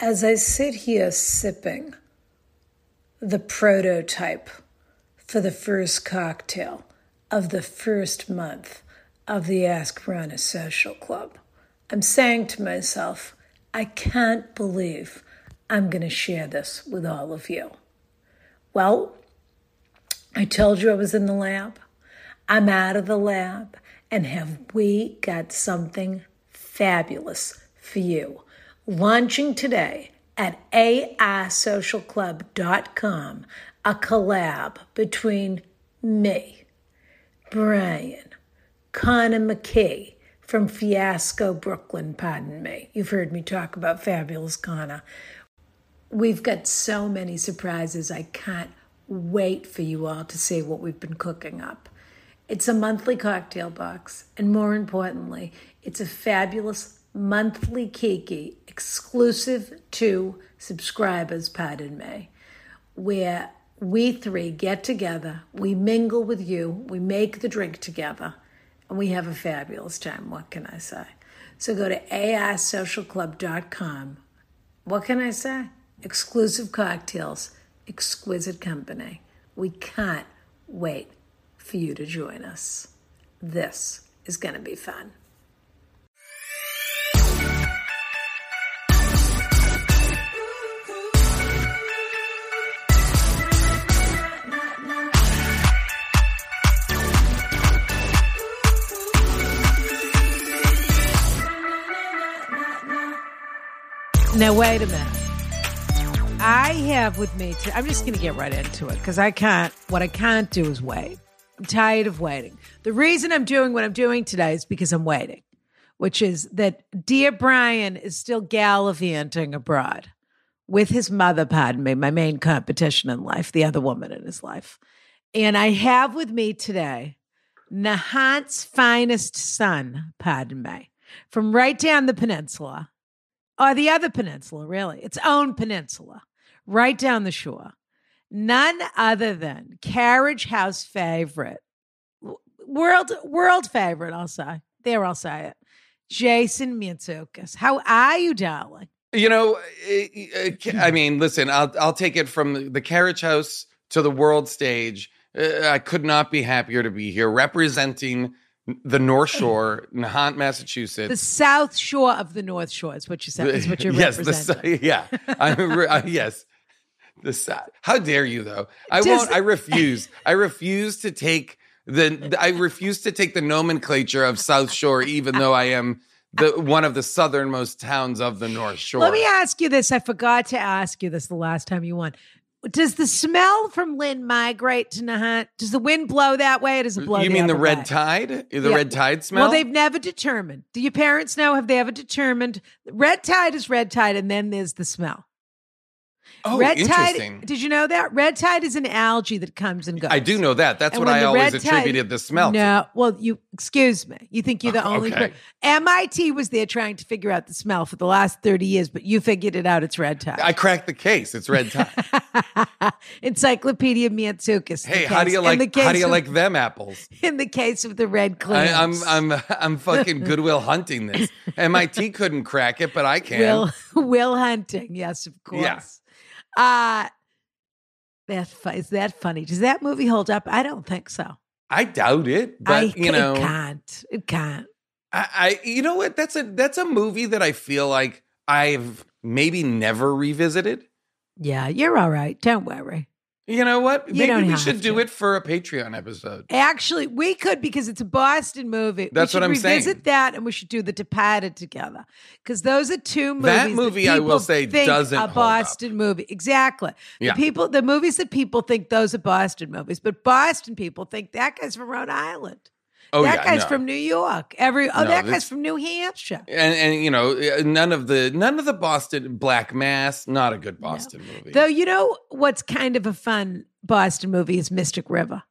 as I sit here sipping the prototype for the first cocktail of the first month of the Ask Ronna Social Club. I'm saying to myself, I can't believe I'm going to share this with all of you. Well, I told you I was in the lab. I'm out of the lab, and have we got something fabulous for you? Launching today at AISocialClub.com a collab between me, Brian, Connor McKee from Fiasco Brooklyn, pardon me. You've heard me talk about Fabulous Connor. We've got so many surprises. I can't wait for you all to see what we've been cooking up. It's a monthly cocktail box, and more importantly, it's a fabulous monthly Kiki exclusive to subscribers, pardon me, where we three get together, we mingle with you, we make the drink together, and we have a fabulous time. What can I say? So go to AISocialClub.com. What can I say? Exclusive cocktails, exquisite company. We can't wait for you to join us. This is going to be fun. Now, wait a minute. I have with me, to, I'm just going to get right into it because I can't, what I can't do is wait. I'm tired of waiting. The reason I'm doing what I'm doing today is because I'm waiting, which is that dear Brian is still gallivanting abroad with his mother, pardon me, my main competition in life, the other woman in his life. And I have with me today Nahant's finest son, pardon me, from right down the peninsula or the other peninsula, really, its own peninsula, right down the shore. None other than Carriage House favorite, world world favorite. I'll say there. I'll say it. Jason Mantzoukas. How are you, darling? You know, eh, eh, I mean, listen, I'll I'll take it from the carriage house to the world stage. Eh, I could not be happier to be here representing the North Shore, Nahant, Massachusetts. The South Shore of the North Shore is what you said. Is what you're yes. The, yeah, I'm, yes. The South. How dare you, though? I won't. I refuse. I refuse to take the. I refuse to take the nomenclature of South Shore, even though I am the one of the southernmost towns of the North Shore. Let me ask you this. I forgot to ask you this the last time you won. Does the smell from Lynn migrate to Nahant? Does the wind blow that way or does it blow You mean the red way? tide? The yeah. red tide smell? Well, they've never determined. Do your parents know? Have they ever determined? Red tide is red tide, and then there's the smell. Oh, red. Tide, did you know that? Red tide is an algae that comes and goes. I do know that. That's and what I always attributed the smell no, to. well, you excuse me. You think you're the oh, only okay. MIT was there trying to figure out the smell for the last 30 years, but you figured it out. It's red tide. I cracked the case. It's red tide. Encyclopedia Mantzoukas. Hey, how do you like how do you of, like them apples? In the case of the red clams. I, am I'm, I'm I'm fucking Goodwill hunting this. MIT couldn't crack it, but I can. Will Will hunting, yes, of course. Yeah. Uh that is that funny? Does that movie hold up? I don't think so. I doubt it, but I, you know, it can't. It can't. I, I, you know what? That's a that's a movie that I feel like I've maybe never revisited. Yeah, you're all right. Don't worry. You know what? You Maybe we should do it for a Patreon episode. Actually, we could because it's a Boston movie. That's we what I'm saying. revisit that, and we should do the Departed together because those are two movies. That movie, I will people say, think doesn't a. Boston movie. Exactly. Yeah. The people, the movies that people think those are Boston movies, but Boston people think that guy's from Rhode Island. Oh that yeah, guy's no. from New York. Every oh, No, that guy's from New Hampshire. and and you know uh, none of the none of the Boston Black Mass, not a good Boston movie. Though you know what's kind of a fun Boston movie is Mystic River.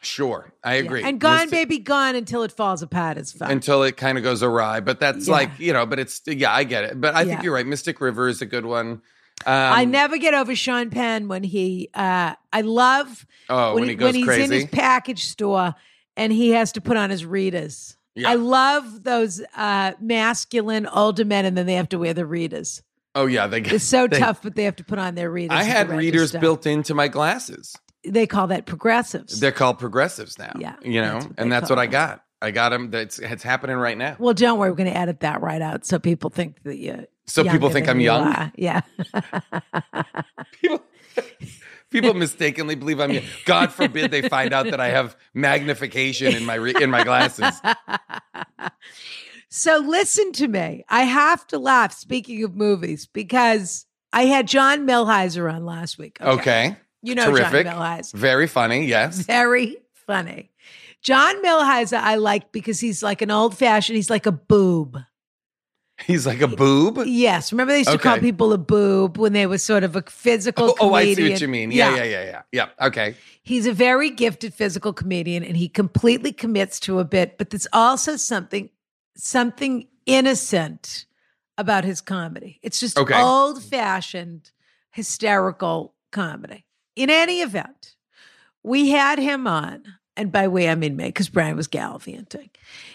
sure, I agree. And Gone Mystic- Baby Gone until it falls apart is fun. until it kind of goes awry. But that's Yeah. like you know, but it's yeah, I get it. But I think you're right. Mystic River is a good one. Um, I never get over Sean Penn when he. Uh, I love Oh, when, he goes when he's crazy. in his package store and he has to put on his readers. Yeah. I love those uh, masculine older men, and then they have to wear the readers. oh yeah, they get It's so they- tough, but they have to put on their readers. I had readers built into my glasses. They call that progressives. They're called progressives now. Yeah, you know, that's and that's what I got. I got them. That's it's happening right now. well, don't worry, we're going to edit that right out so people think that you. So people think I'm young? Yeah. People, people mistakenly believe I'm. God forbid they find out that I have magnification in my re- in my glasses. So listen to me. I have to laugh. Speaking of movies, because I had Jon Milhiser on last week. Okay, you know terrific, Jon Milhiser. very funny. Yes, Very funny. Jon Milhiser, I like because he's like an old fashioned. He's like a boob. He's like a boob. Yes, remember they used to call people a boob when they were sort of a physical. Oh, oh, I see what you mean. Yeah, yeah, yeah, yeah, yeah. Okay. He's a very gifted physical comedian and he completely commits to a bit, but there's also something something innocent about his comedy. It's just Okay. old-fashioned hysterical comedy. In any event, we had him on, and by way I mean me, because Brian was gallivanting.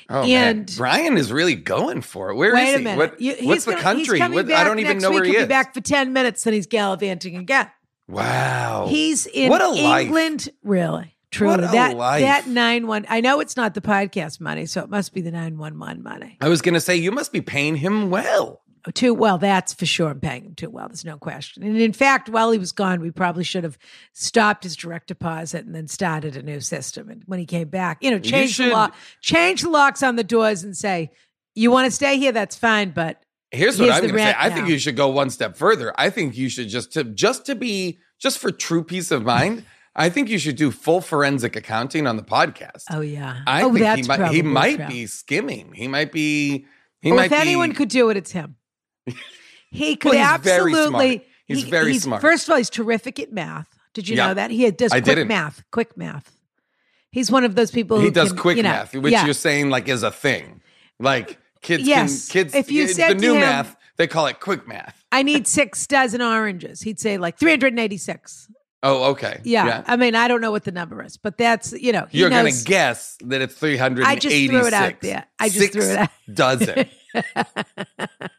Oh man, And- Brian is really going for it. Where is he? What, You- what's the gonna- he's country? What, I don't even know where he is. Be back for 10 minutes, then he's gallivanting again. wow. He's in What a life. England, really. Truly, What a that life. that nine one. I know it's not the podcast money, so it must be the nine one one money. I was going to say you must be paying him well. Too well, that's for sure. I'm paying him too well. There's no question. And in fact, while he was gone, we probably should have stopped his direct deposit and then started a new system. And when he came back, you know, change the lock, change the locks on the doors, and say, "You want to stay here? That's fine, but Here's what Here's I'm the going to say. I think now. you should go one step further. I think you should just to just to be just for true peace of mind. I think you should do full forensic accounting on the podcast. oh yeah, I oh think he might he might true. be skimming. He might be he Well, might if be anyone could do it, it's him. He could Well, he's very absolutely. smart. He's very smart. First of all, he's terrific at math. Did you Yeah. know that he does I quick didn't. math? Quick math. He's one of those people. he who does can, quick you know, math, which yeah. you're saying like is a thing. Like kids Yes. can kids If you it's said the new him- math, they call it quick math. I need six dozen oranges. He'd say like 386. Oh, okay. Yeah. I mean, I don't know what the number is, but that's you know. He You're going to guess that it's 386. I just threw it out there. I just Six threw it out. dozen.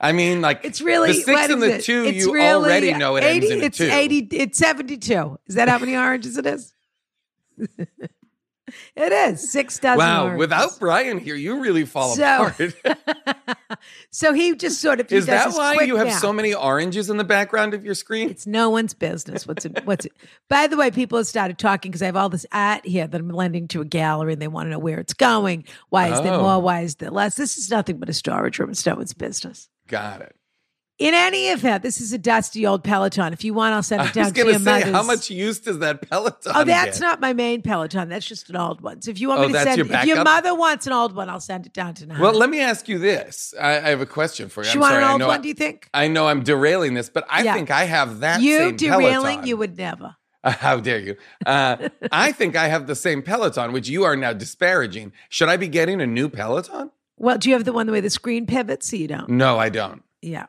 I mean, like It's really the six and the it? two. It's you really already know it 80, ends in it's two. 80. It's 72. Is that how many oranges it is? it is six dozen. Wow, oranges. without Brian here, you really fall So- apart. So he just sort of Is that why you have math. so many oranges in the background of your screen? It's no one's business. What's it? What's it? By the way, people have started talking because I have all this art here that I'm lending to a gallery, and they want to know where it's going. Why is there Oh. more? Why is there less? This is nothing but a storage room. It's no one's business. Got it. In any event, this is a dusty old Peloton. If you want, I'll send it down was to going your to say, mother's. how much use does that Peloton Oh, that's get? not my main Peloton. That's just an old one. So if you want Oh, me to send, your if your mother wants an old one, I'll send it down tonight. Well, let me ask you this. I, I have a question for you. she I'm want sorry. an old one? I, do you think? I know I'm derailing this, but I Yeah. think I have that you same derailing? Peloton. You would never. How dare you? Uh, I think I have the same Peloton, which you are now disparaging. Should I be getting a new Peloton? Well, do you have the one the way the screen pivots? So you don't. No, I don't. Yeah.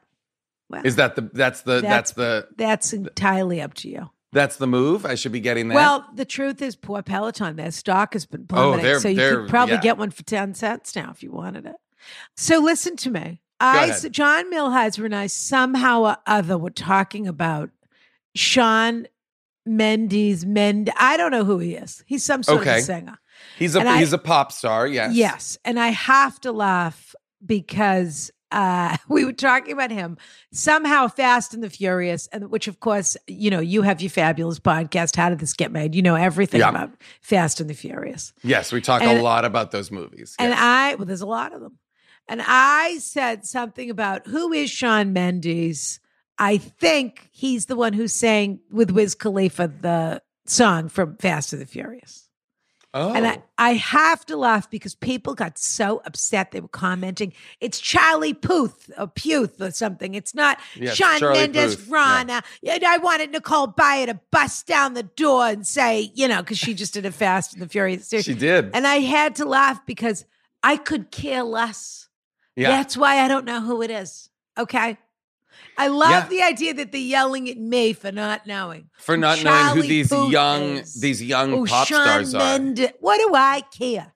Well, Is that the that's the that's, the that's entirely up to you. that's the move? I should be getting that. Well, the truth is, poor Peloton, their stock has been Oh, plummeting. they're- so you could probably yeah. get one for 10 cents now if you wanted it. So listen to me. I. Jon Milhiser and I somehow or other were talking about Shawn Mendes. Mend. I don't know who he is. He's some sort of Okay. a singer. he's a and he's a pop star. Yes. Yes. And I have to laugh because uh, we were talking about him somehow Fast and the Furious, and which of course you know you have your fabulous podcast. How did this get made? You know everything Yeah. about Fast and the Furious. Yes, we talk And- a lot about those movies. And yes. I, well, there's a lot of them. And I said something about who is Shawn Mendes. I think he's the one who sang with Wiz Khalifa the song from Fast and the Furious. Oh, And I, oh. I have to laugh because people got so upset. They were commenting, it's Charlie Puth or Puth or something. It's not Yes, Sean Charlie Mendes, Puth, Ronna. And I wanted Nicole Byer to bust down the door and say, you know, because she just did a Fast and the Furious. series. she did. And I had to laugh because I could care less. yeah. That's why I don't know who it is. Okay. I love Yeah. the idea that they're yelling at me for not knowing. for not knowing Charlie who these young is. these young Oh, pop Shawn stars are. What do I care?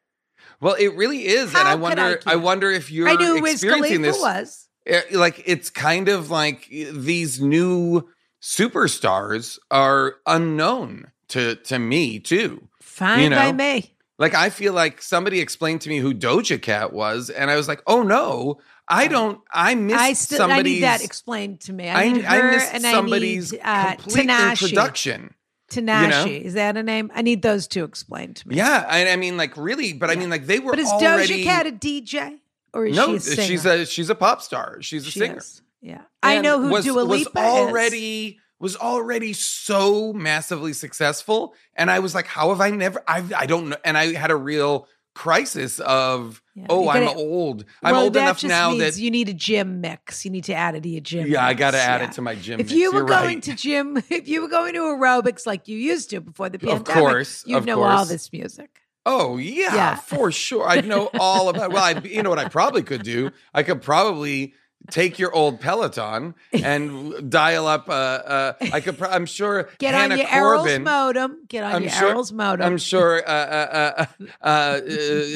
Well, it really is, How and I wonder. I I, wonder if you're I knew experiencing this. was. eh, Like it's kind of like these new superstars are unknown to to me too. Fine You by me. Like I feel like somebody explained to me who Doja Cat was, and I was like, oh no, I don't. I missed I still I need that explained to me. I I, need I her missed and somebody's I need uh, complete Tinashe. introduction. Tinashe. Is that a name? I need those two explained to me. Yeah, I, I mean, like really, but I mean, like they were But is already. Doja Cat a DJ or is no, she a singer? she's a she's a pop star. She's a She singer. is. Yeah. I know who was, Dua was Lipa is. Was already so massively successful, and I was like, how have I never? I I don't know, and I had a real crisis of Yeah, oh, you I'm old. I'm Well, old that enough just now means that you need a gym mix. You need to add it to your gym. yeah, I got to add Yeah. it to my gym. If mix. you were You're going right. to gym, if you were going to aerobics like you used to before the pandemic Of course, you'd of know all this music. Oh yeah, Yeah. for sure. I know all about. Well, I, you know what I probably could do. I could probably take your old Peloton and dial up. Uh, uh, I could. Pro- I'm sure. Get Hannah on your Corbin, Errol's modem. Get on I'm your sure- Errol's modem. I'm sure uh, uh, uh, uh, uh,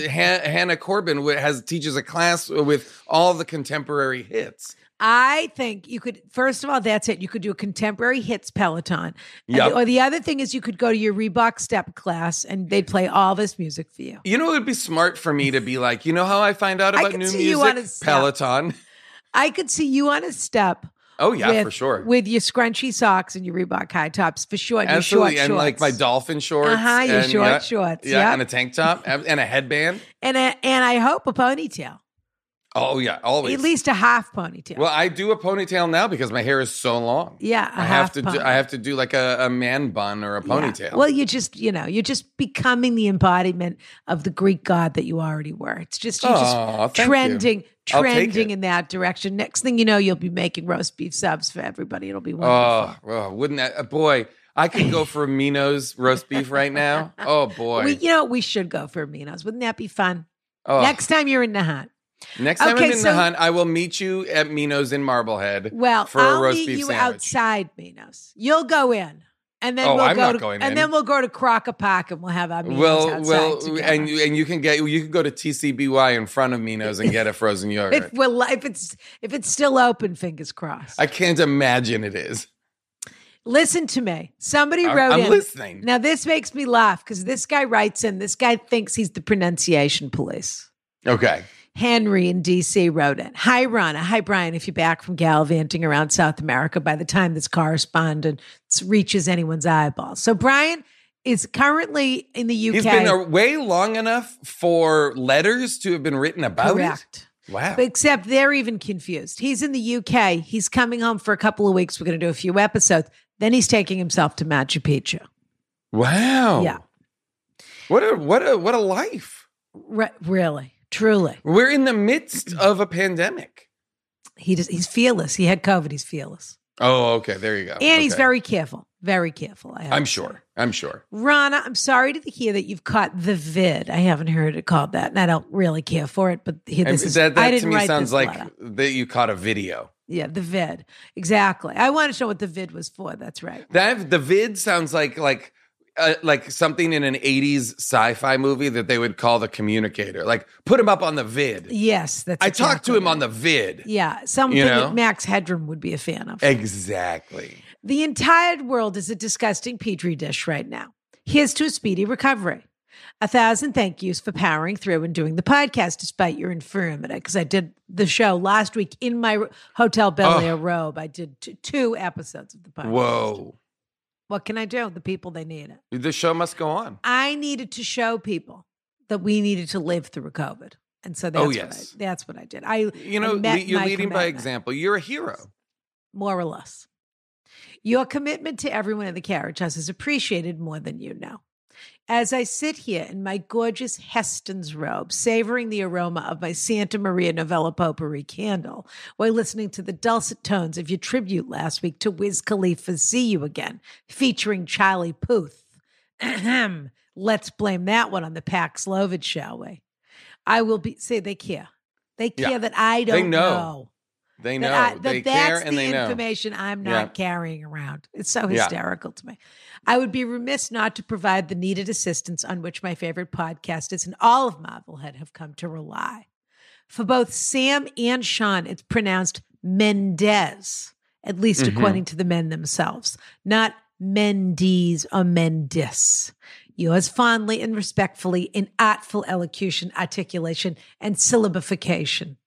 Han- Hannah Corbin has teaches a class with all the contemporary hits. I think you could. First of all, that's it. You could do a contemporary hits Peloton. Yep. the- or the other thing is, you could go to your Reebok step class, and they'd play all this music for you. You know, it would be smart for me to be like, you know, how I find out about new see you on a music? Peloton. I could see you on a step. Oh yeah, with, for sure. With your scrunchy socks and your Reebok high tops for sure. Absolutely, and like my dolphin shorts, Uh-huh, your and, short yeah, shorts, yeah, yep. and a tank top, and a headband. and a, and I hope a ponytail, Oh yeah, always. at least a half ponytail. Well, I do a ponytail now because my hair is so long. yeah, I have to. Do. I have to do like a, a man bun or a Yeah. ponytail. Well, you just you know you're just becoming the embodiment of the Greek god that you already were. It's just you're Aw, just trending you. Trending, I'll take trending it. in that direction. Next thing you know, you'll be making roast beef subs for everybody. It'll be oh, wonderful. well, wouldn't that uh, boy? I could go for Mino's roast beef right now. Oh boy. we, you know, we should go for Minos. Wouldn't that be fun? oh. Next time you're in Nahant. Next time Okay, I'm in so- the hunt, I will meet you at Mino's in Marblehead. Well, for a I'll roast meet beef you sandwich. outside Minos. You'll go in, and then Oh, we'll I'm go not to, going and in. then we'll go to Crocker Park and we'll have our Minos Well, outside well, together. and you, and you can get you can go to TCBY in front of Mino's and get a frozen yogurt. if we're if it's if it's still open, fingers crossed. I can't imagine it is. Listen to me. Somebody I'm- wrote I'm in. listening. Now this makes me laugh because this guy writes in. This guy thinks he's the pronunciation police. Okay. Henry in DC wrote it. Hi, Ronna. Hi, Brian. If you're back from gallivanting around South America by the time this correspondence reaches anyone's eyeballs. So, Brian is currently in the UK. He's been away long enough for letters to have been written about Correct. it. Wow. Except they're even confused. He's in the UK. He's coming home for a couple of weeks. We're going to do a few episodes. Then he's taking himself to Machu Picchu. wow. Yeah. What a what a what a life. Re- really, truly. We're in the midst of a pandemic. He just, he's fearless. He had COVID. He's fearless. Oh, okay. There you go. And he's very careful. Very careful. I say. sure. I'm sure. Ronna, I'm sorry to hear that you've caught the vid. I haven't heard it called that, and I don't really care for it. But here, this is that I didn't to me write sounds like letter. that you caught a video. yeah, the vid exactly. I want to know what the vid was for. That's right. That the vid sounds like like uh, like something in an 80s sci-fi movie that they would call the communicator. Like put him up on the vid. Yes, that's. I talked to exactly him on the vid. Yeah, something You know? that Max Headroom would be a fan of. Exactly. The entire world is a disgusting petri dish right now. Here's to a speedy recovery. A thousand thank yous for powering through and doing the podcast despite your infirmity. Because I did the show last week in my Hotel Bel Air robe. I did t- two episodes of the podcast. Whoa. What can I do? The people, they need it. The show must go on. I needed to show people that we needed to live through COVID. And so oh, that's, Oh, what, yes. I, that's what I did. I, You I know, le- you're leading by example. You're a hero. more or less. Your commitment to everyone in the carriage house is appreciated more than you know. As I sit here in my gorgeous Heston's robe, savoring the aroma of my Santa Maria Novella Potpourri candle, while listening to the dulcet tones of your tribute last week to Wiz Khalifa's See You Again, featuring Charlie Puth. Ahem. Let's blame that one on the Paxlovid, shall we? I will be, say they care. They care Yeah. that I don't know. know. They know. That, I, that they that's care the and they know. information I'm not Yeah. carrying around. It's so Yeah. hysterical to me. I would be remiss not to provide the needed assistance on which my favorite podcasters and all of Marblehead have come to rely. For both Sam and Sean, it's pronounced Mendez, at least Mhm. according to the men themselves, not Mendes or Mendis. Yours fondly and respectfully in artful elocution, articulation, and syllabification.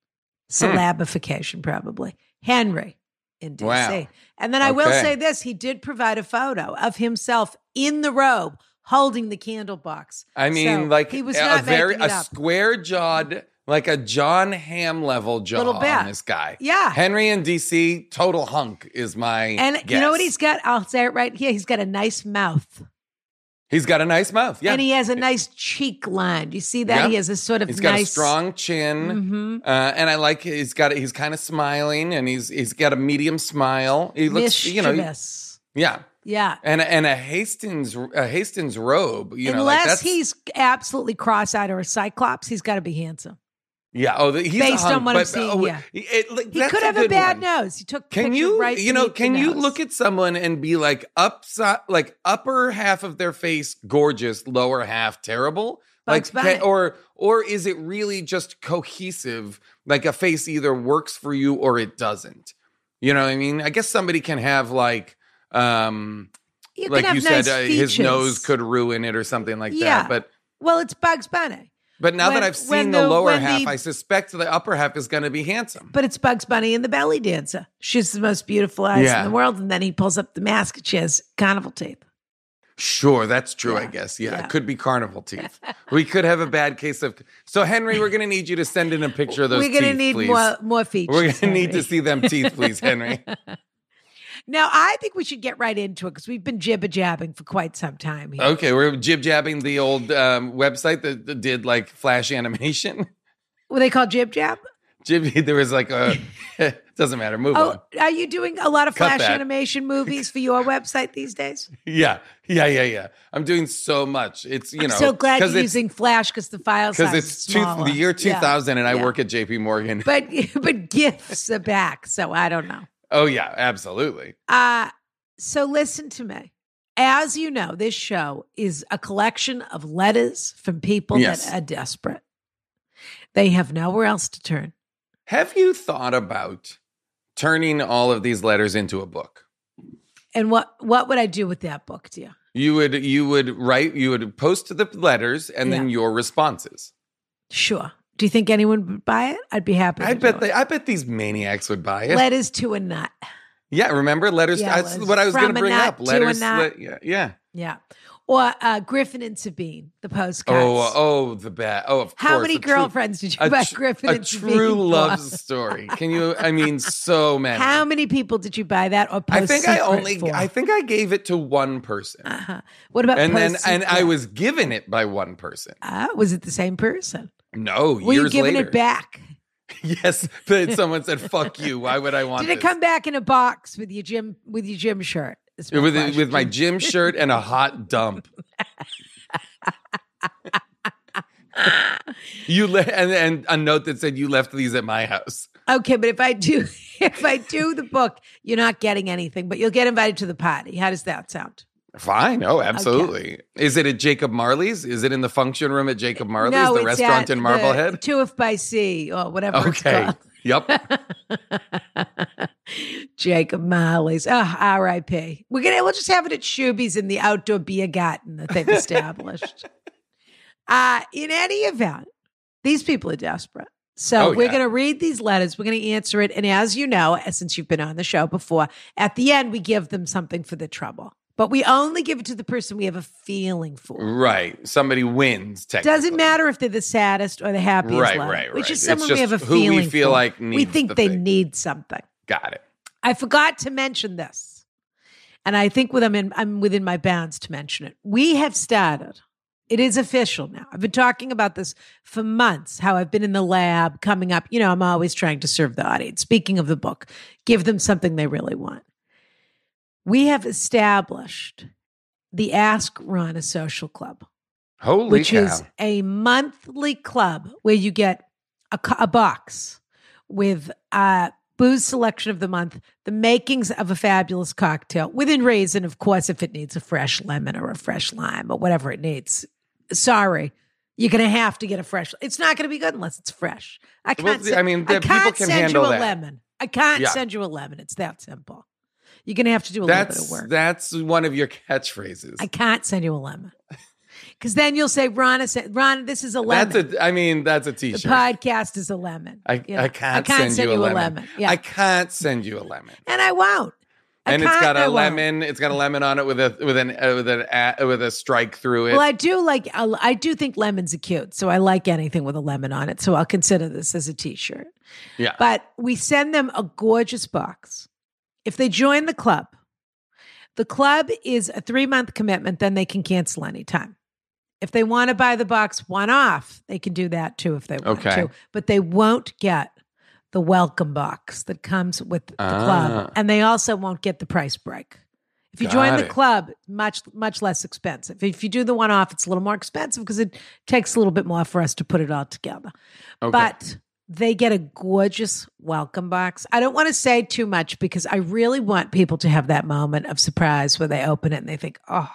Syllabification, probably. Henry in DC. Wow. And then I will say this he did provide a photo of himself in the robe holding the candle box. I mean, So like he was a not very a square jawed, like a Jon Hamm level jaw Little bit. on this guy. Yeah. Henry in DC, total hunk is my. And you know what he's got? I'll say it right here. He's got a nice mouth. He's got a nice mouth. Yeah. And he has a nice cheek line. Do you see that? Yeah. He has a sort of He's got nice a strong chin, Mhm. uh, and I like he's got he's kind of smiling, and he's he's got a medium smile. He looks, you know, mischievous. yeah, yeah. and and a Hastings a Hastings robe. You know, like Unless he's absolutely cross-eyed or a cyclops, he's got to be handsome. Yeah. Oh, he's based a on what I'm seeing. oh, yeah. it- like, He could have a bad one. nose. He took Can you, right you know, can you nose. look at someone and be like upside, like upper half of their face gorgeous, lower half terrible? Bugs like, can, or or is it really just cohesive? Like a face either works for you or it doesn't. You know what I mean? I guess somebody can have like, um, You like you nice said, uh, his nose could ruin it or something like Yeah. that. But Well, it's Bugs Bunny, but now When- that I've seen the, the- lower half, the- I suspect the upper half is going to be handsome. but it's Bugs Bunny and the belly dancer. She's the most beautiful eyes Yeah. in the world, and then he pulls up the mask and she has carnival teeth. Sure, that's true. I guess. Yeah, yeah. it could be carnival teeth. we could have a bad case of. So, Henry, we're going to need you to send in a picture of those. We're going to need please. more more features. We're going to need to see them teeth, please, Henry. Now, I think we should get right into it because we've been jibber jabbing for quite some time here. Okay, we're jib jabbing the old um, website that, that did like flash animation. What they call jib jab? Jib, there was like a. doesn't matter. Move Oh, on. are you doing a lot of Cut flash that. animation movies for your website these days? Yeah, yeah, yeah, yeah. I'm doing so much. It's you I'm know so glad you're using Flash because the files because it's two, the year Yeah. 2000 and I Yeah. work at JP Morgan. but but gifts are back, so I don't know. Oh yeah, absolutely. Uh so listen to me. As you know, this show is a collection of letters from people Yes. that are desperate. They have nowhere else to turn. Have you thought about turning all of these letters into a book? And what what would I do with that book, dear? You would you would write you would post the letters and then your responses. Sure. Do you think anyone would buy it? I'd be happy. I to bet they I bet these maniacs would buy it. letters to a nut. yeah, remember letters? Yeah, that's what I was going to bring up. to a Letters. nut. le- yeah, yeah. Yeah. Or uh, Griffin and Sabine, the postcards. Oh, oh, the bat. Oh, of course. How course. many a true- girlfriends did you a buy tr- Griffin a and Sabine true for? love story. Can you? I mean, so many. How many people did you buy that or post I think I only. for? I think I gave it to one person, uh-huh. What about and then post and I was given it by one person. Ah, was it the same person? No, Were you giving later. it back? Yes, but someone said, "Fuck you." Why would I want Did it this? come back in a box with your gym with your gym shirt? My with question. with my gym shirt and a hot dump? you le- and and a note that said you left these at my house. Okay, but if I do if I do the book, you're not getting anything, but you'll get invited to the party. How does that sound? Fine. Oh, absolutely. Is it at Jacob Marley's? Is it in the function room at Jacob Marley's, no, the restaurant in Marblehead? Two if by sea or whatever Okay. Yep. Jacob Marley's. Oh, R.I.P. We're gonna we'll just have it at Shuby's in the outdoor beer garden that they've established. Uh, in any event, these people are desperate. So Oh, we're yeah. going to read these letters. We're going to answer it. And as you know, since you've been on the show before, at the end, we give them something for the trouble. But we only give it to the person we have a feeling for. Right. Somebody wins. Technically. Doesn't matter if they're the saddest or the happiest. Right, letter. right, right. just It's someone we have a feeling. who we feel for. like we think the they thing. need something. Got it. I forgot to mention this, and I think with I'm in, I'm within my bounds to mention it. We have started. It is official now. I've been talking about this for months. How I've been in the lab, coming up. You know, I'm always trying to serve the audience. Speaking of the book, give them something they really want. We have established the Ask Ronna Social Club Holy which cow. is a monthly club where you get a, a box with a booze selection of the month, the makings of a fabulous cocktail, within reason, of course, if it needs a fresh lemon or a fresh lime or whatever it needs. Sorry. You're going to have to get a fresh. It's not going to be good unless it's fresh. I can't. sen- I mean, I the people can't can send handle you a that. lemon. I can't Yeah. send you a lemon. It's that simple. You're going to have to do a little bit that's of work. that's one of your catchphrases. I can't send you a lemon. Because then you'll say, Ron, is, Ron, this is a lemon. that's a. I mean, that's a t-shirt. The podcast is a lemon. I, You know, I can't, send, you a lemon. Yeah, I can't send you a lemon. and I won't. I and it's got I a lemon. It's got a lemon on it with a with an uh, with an uh, with a strike through it. Well, I do like. I I do think lemons are cute, so I like anything with a lemon on it. So I'll consider this as a T-shirt. yeah. But we send them a gorgeous box. If they join the club, the club is a three month commitment. Then they can cancel anytime. If they want to buy the box one off, they can do that too if they want Okay. to. But they won't get the welcome box that comes with the Ah. club, and they also won't get the price break. If you join the it. club, much much less expensive. If you do the one off, it's a little more expensive because it takes a little bit more for us to put it all together. Okay. But they get a gorgeous welcome box. I don't want to say too much because I really want people to have that moment of surprise where they open it and they think, "Oh,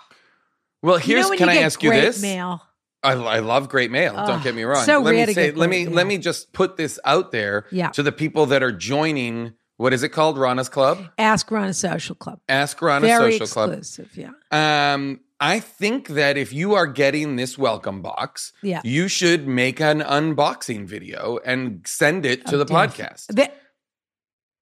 well, you here's know can I ask you this? mail." I, I love great mail. Oh, don't get me wrong. so let me say, let me mail. let me just put this out there Yeah. to the people that are joining. What is it called? Ronna's Club. Ask Ronna social club. Ask Ronna Very Social Club. exclusive. Yeah. Um, I think that if you are getting this welcome box, Yeah. you should make an unboxing video and send it to Oh, the dear. podcast. The-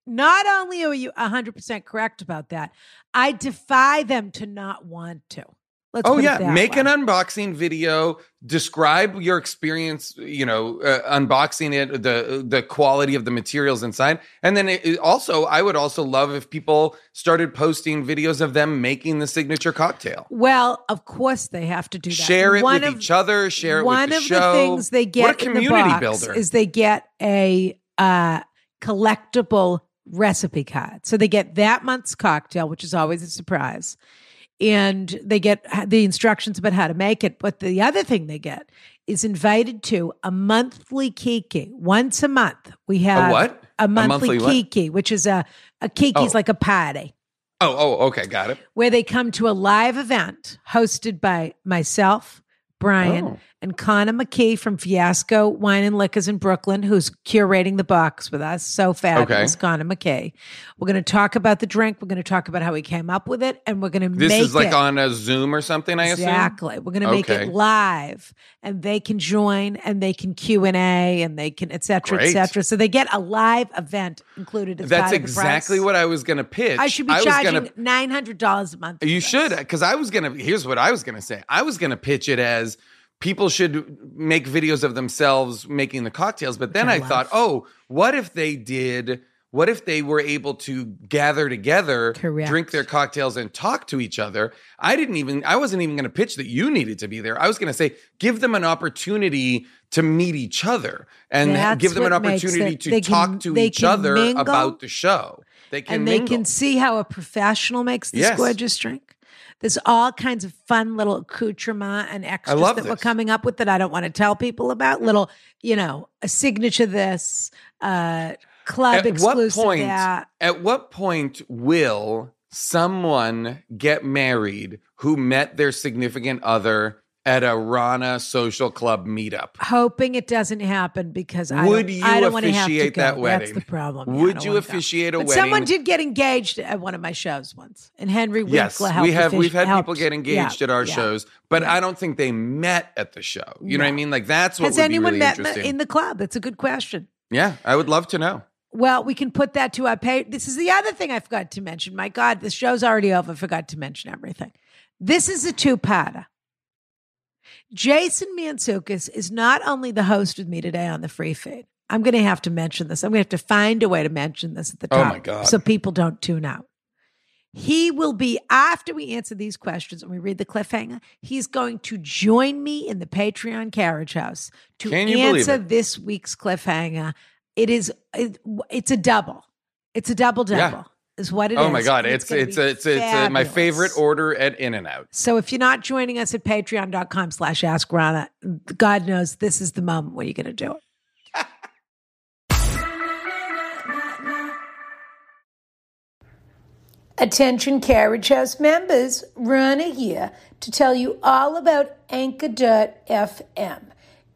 not only are you 100% correct about that, I defy them to not want to. Let's Oh yeah, make way. an unboxing video. Describe your experience. You know, uh, unboxing it, the the quality of the materials inside, and then it, it also, I would also love if people started posting videos of them making the signature cocktail. Well, of course they have to do that. Share it One with of- each other. Share it one with the of show. the things they get what a community in the box builder. is they get a uh, collectible recipe card. So they get that month's cocktail, which is always a surprise, and they get the instructions about how to make it. But the other thing they get is invited to a monthly kiki. Once a month, we have what? A monthly, monthly what? kiki, which is a a kiki's Oh. like a party oh, oh, okay, got it. where they come to a live event hosted by myself, Brian, Oh. And Connor McKee from Fiasco Wine and Liquors in Brooklyn, who's curating the box with us. So fabulous, Okay. Connor McKee. We're going to talk about the drink. We're going to talk about how he came up with it, and we're going to This make is like it. on a Zoom or something. I assume. Exactly. We're going to make Okay. it live, and they can join, and they can Q and A, and they can et cetera, et cetera. So they get a live event included. As That's part of the exactly what I was going to pitch. I should be was charging nine hundred dollars a month. You should, because I was gonna. Here's what I was gonna say. I was gonna pitch it as people should make videos of themselves making the cocktails. But then I I, thought, oh, what if they did? What if they were able to gather together, Correct. drink their cocktails, and talk to each other? I didn't even. I wasn't even going to pitch that you needed to be there. I was going to say, give them an opportunity to meet each other and That's give them an opportunity it- to can- talk to each other mingle, about the show. They can and they mingle. can see how a professional makes this Yes. gorgeous drink. There's all kinds of fun little accoutrement and extras that we're coming up with that I don't want to tell people about. Little, you know, a signature this, uh, club at what exclusive point that. at what point will someone get married who met their significant other at a Ronna social club meetup. Hoping it doesn't happen because I Would don't, you I don't want to have to officiate go. that That's the problem. Yeah, Would you officiate a but wedding? Someone did get engaged at one of my shows once, and Henry Yes, helped. we have. offici- We've had people get engaged yeah, at our yeah. shows, but I don't think they met at the show. You know what I mean? Like that's what Has anyone really met in the, club? That's a good question. yeah, I would love to know. Well, we can put that to our pay. This is the other thing I forgot to mention. My God, the show's already over. I forgot to mention everything. This is a two-parter. Jason Mantzoukas is not only the host with me today on the free feed. I'm going to have to mention this. I'm going to have to find a way to mention this at the Oh top, my God. so people don't tune out. He will be after we answer these questions and we read the cliffhanger. He's going to join me in the Patreon carriage house to Can you believe answer this week's cliffhanger. It is it, it's a double. It's a double Yeah. Double. Is what it is. oh my god, And it's gonna it's be it's it's, uh, my favorite order at In and Out. So if you're not joining us at patreon.com slash ask Ronna, God knows this is the moment where you're going to do it. Attention Carriage House members, Ronna here to tell you all about Anchor.fm.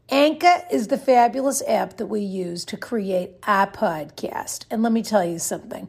Anchor is the fabulous app that we use to create our podcast. And let me tell you something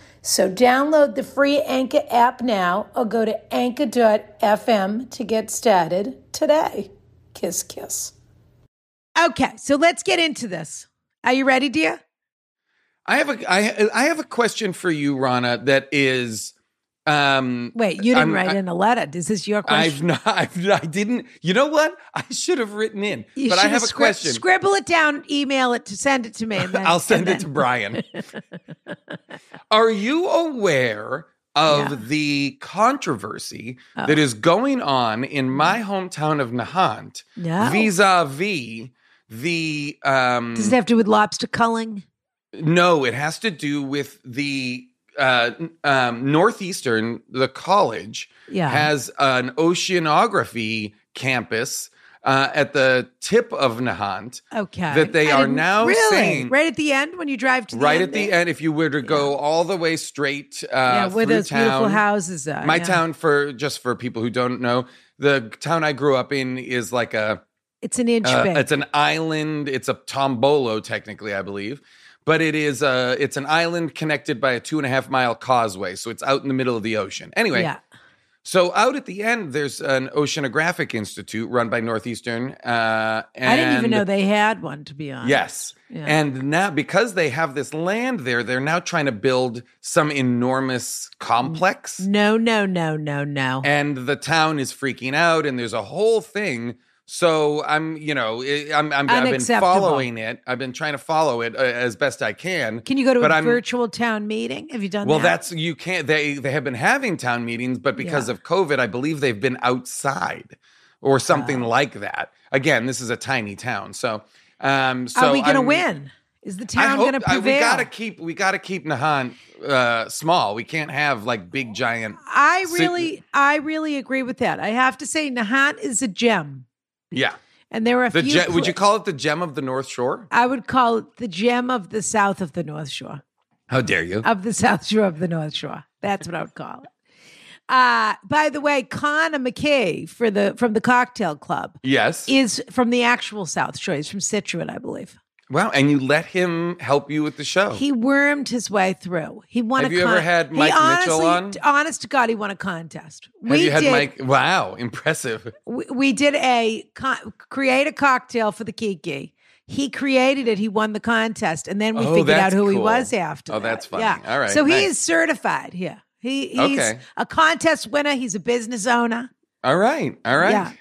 So download the free Anchor app now or go to anchor.fm to get started today. Kiss, kiss. Okay, so let's get into this. Are you ready, dear? I have a I I have a question for you, Ronna. That is, um, Wait, you didn't I'm- write I- in a letter. Is this your question? I've not. I've, I didn't. You know what? I should have written in, You but I should have a scri- question. Scribble it down, email it to send it to me. And then, I'll send it to Brian. Are you aware of Yeah. Oh. the controversy that is going on in my hometown of Nahant vis-a-vis the um Does it have to do with lobster culling? no, it has to do with the uh, um, Northeastern, the college Yeah. has an oceanography campus uh, at the tip of Nahant. Okay. That they I are now really? saying- right at the end when you drive to the right at the there? end, if you were to go all the way straight uh, yeah, where those town, beautiful houses are. my yeah. town for just for people who don't know, the town I grew up in is like a It's an inch uh, big. it's an island. It's a tombolo, technically, I believe, but it is a it's an island connected by a two and a half mile causeway. So it's out in the middle of the ocean. Anyway, yeah. so out at the end, there's an oceanographic institute run by Northeastern. Uh, and I didn't even know they had one, to be honest. Yes. Yeah. And now, because they have this land there, they're now trying to build some enormous complex. No, no, no, no, no. And the town is freaking out, and there's a whole thing. So I'm, you know, I- I'm, I'm I've been following it. I've been trying to follow it uh, as best I can. Can you go to but a I'm- virtual town meeting? Have you done Well, that? that's you can't. They they have been having town meetings, but because Yeah. of COVID, I believe they've been outside or something like that. Again, this is a tiny town, so um, so Are we going to win? Is the town going to I- prevail? we gotta keep we gotta keep Nahan uh, small. We can't have like big giant. I really, I really agree with that. I have to say, Nahant is a gem, Yeah, and there are a the few. gem, would you call it the gem of the North Shore? I would call it the gem of the south of the North Shore, How dare you? of the South Shore of the North Shore. That's what I would call it. Uh, by the way, Connor McKay for the from the Cocktail Club yes. is from the actual South Shore. He's from Scituate, I believe. Wow, and you let him help you with the show. He wormed his way through. He won Have a you ever con- had he Mike Mitchell on? Honest to God, he won a contest. have we you had did, Mike? Wow, impressive. we, we did a con- create a cocktail for the Kiki. He created it. He won the contest, and then we Oh, figured out who he was after. Oh, that. that's funny. Yeah. All right, So he is certified. Yeah. He he's Okay. a contest winner. He's a business owner. All right, all right. Yeah.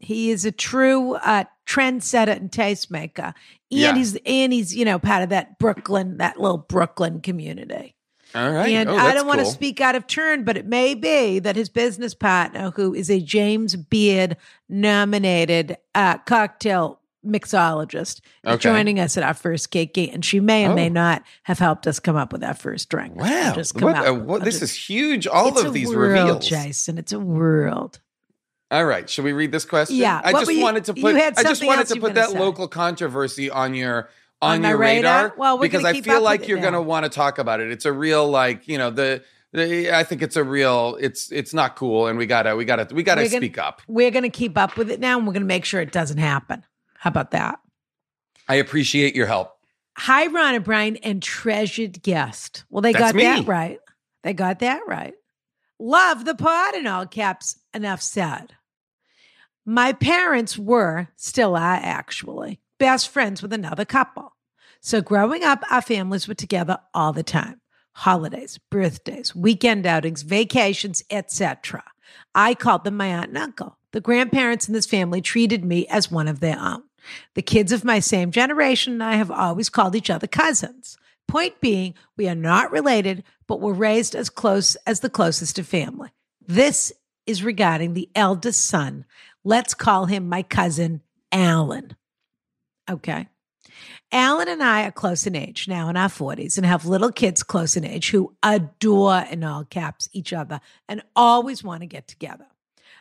He is a true uh, trendsetter and tastemaker, and Yeah. he's and he's you know part of that Brooklyn, that little Brooklyn community. All right. And oh, I don't want to speak out of turn, but it may be that his business partner, who is a James Beard nominated uh, cocktail mixologist, is joining us at our first gate, and she may or may Oh. not have helped us come up with our first drink. Wow. Just come What, out uh, what- this just- is huge. All of these world, reveals. Jason. It's a world. All right. Should we read this question? Yeah. I just you- wanted to put I just wanted to put gonna that say. local controversy on your on, On your radar? radar. Well, because I feel like you're going to want to talk about it. It's a real like, you know, the, the I think it's a real it's it's not cool and we got to we got to we got to We're gonna- speak up. We're going to keep up with it now, and we're going to make sure it doesn't happen. How about that? I appreciate your help. Hi, Ron and Brian, and treasured guest. Well, they That's got me. that right. They got that right. Love the pod in all caps. Enough said. My parents were, still are actually, best friends with another couple. So growing up, our families were together all the time. Holidays, birthdays, weekend outings, vacations, etc. I called them my aunt and uncle. The grandparents in this family treated me as one of their own. The kids of my same generation and I have always called each other cousins. Point being, we are not related, but were raised as close as the closest of family. This is regarding the eldest son. Let's call him my cousin Alan. Okay. Alan and I are close in age, now in our 40s, and have little kids close in age who adore, in all caps, each other and always want to get together.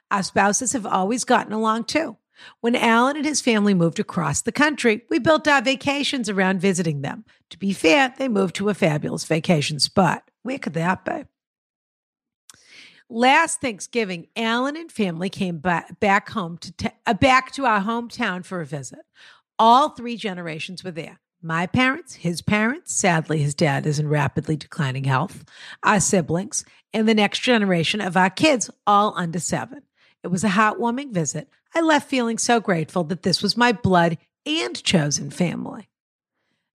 Our spouses have always gotten along too. When Alan and his family moved across the country, we built our vacations around visiting them. To be fair, they moved to a fabulous vacation spot. Where could that be? Last Thanksgiving, Alan and family came back, home to uh, back to our hometown for a visit. All three generations were there. My parents, his parents, sadly his dad is in rapidly declining health, our siblings, and the next generation of our kids, all under 7. It was a heartwarming visit. I left feeling so grateful that this was my blood and chosen family.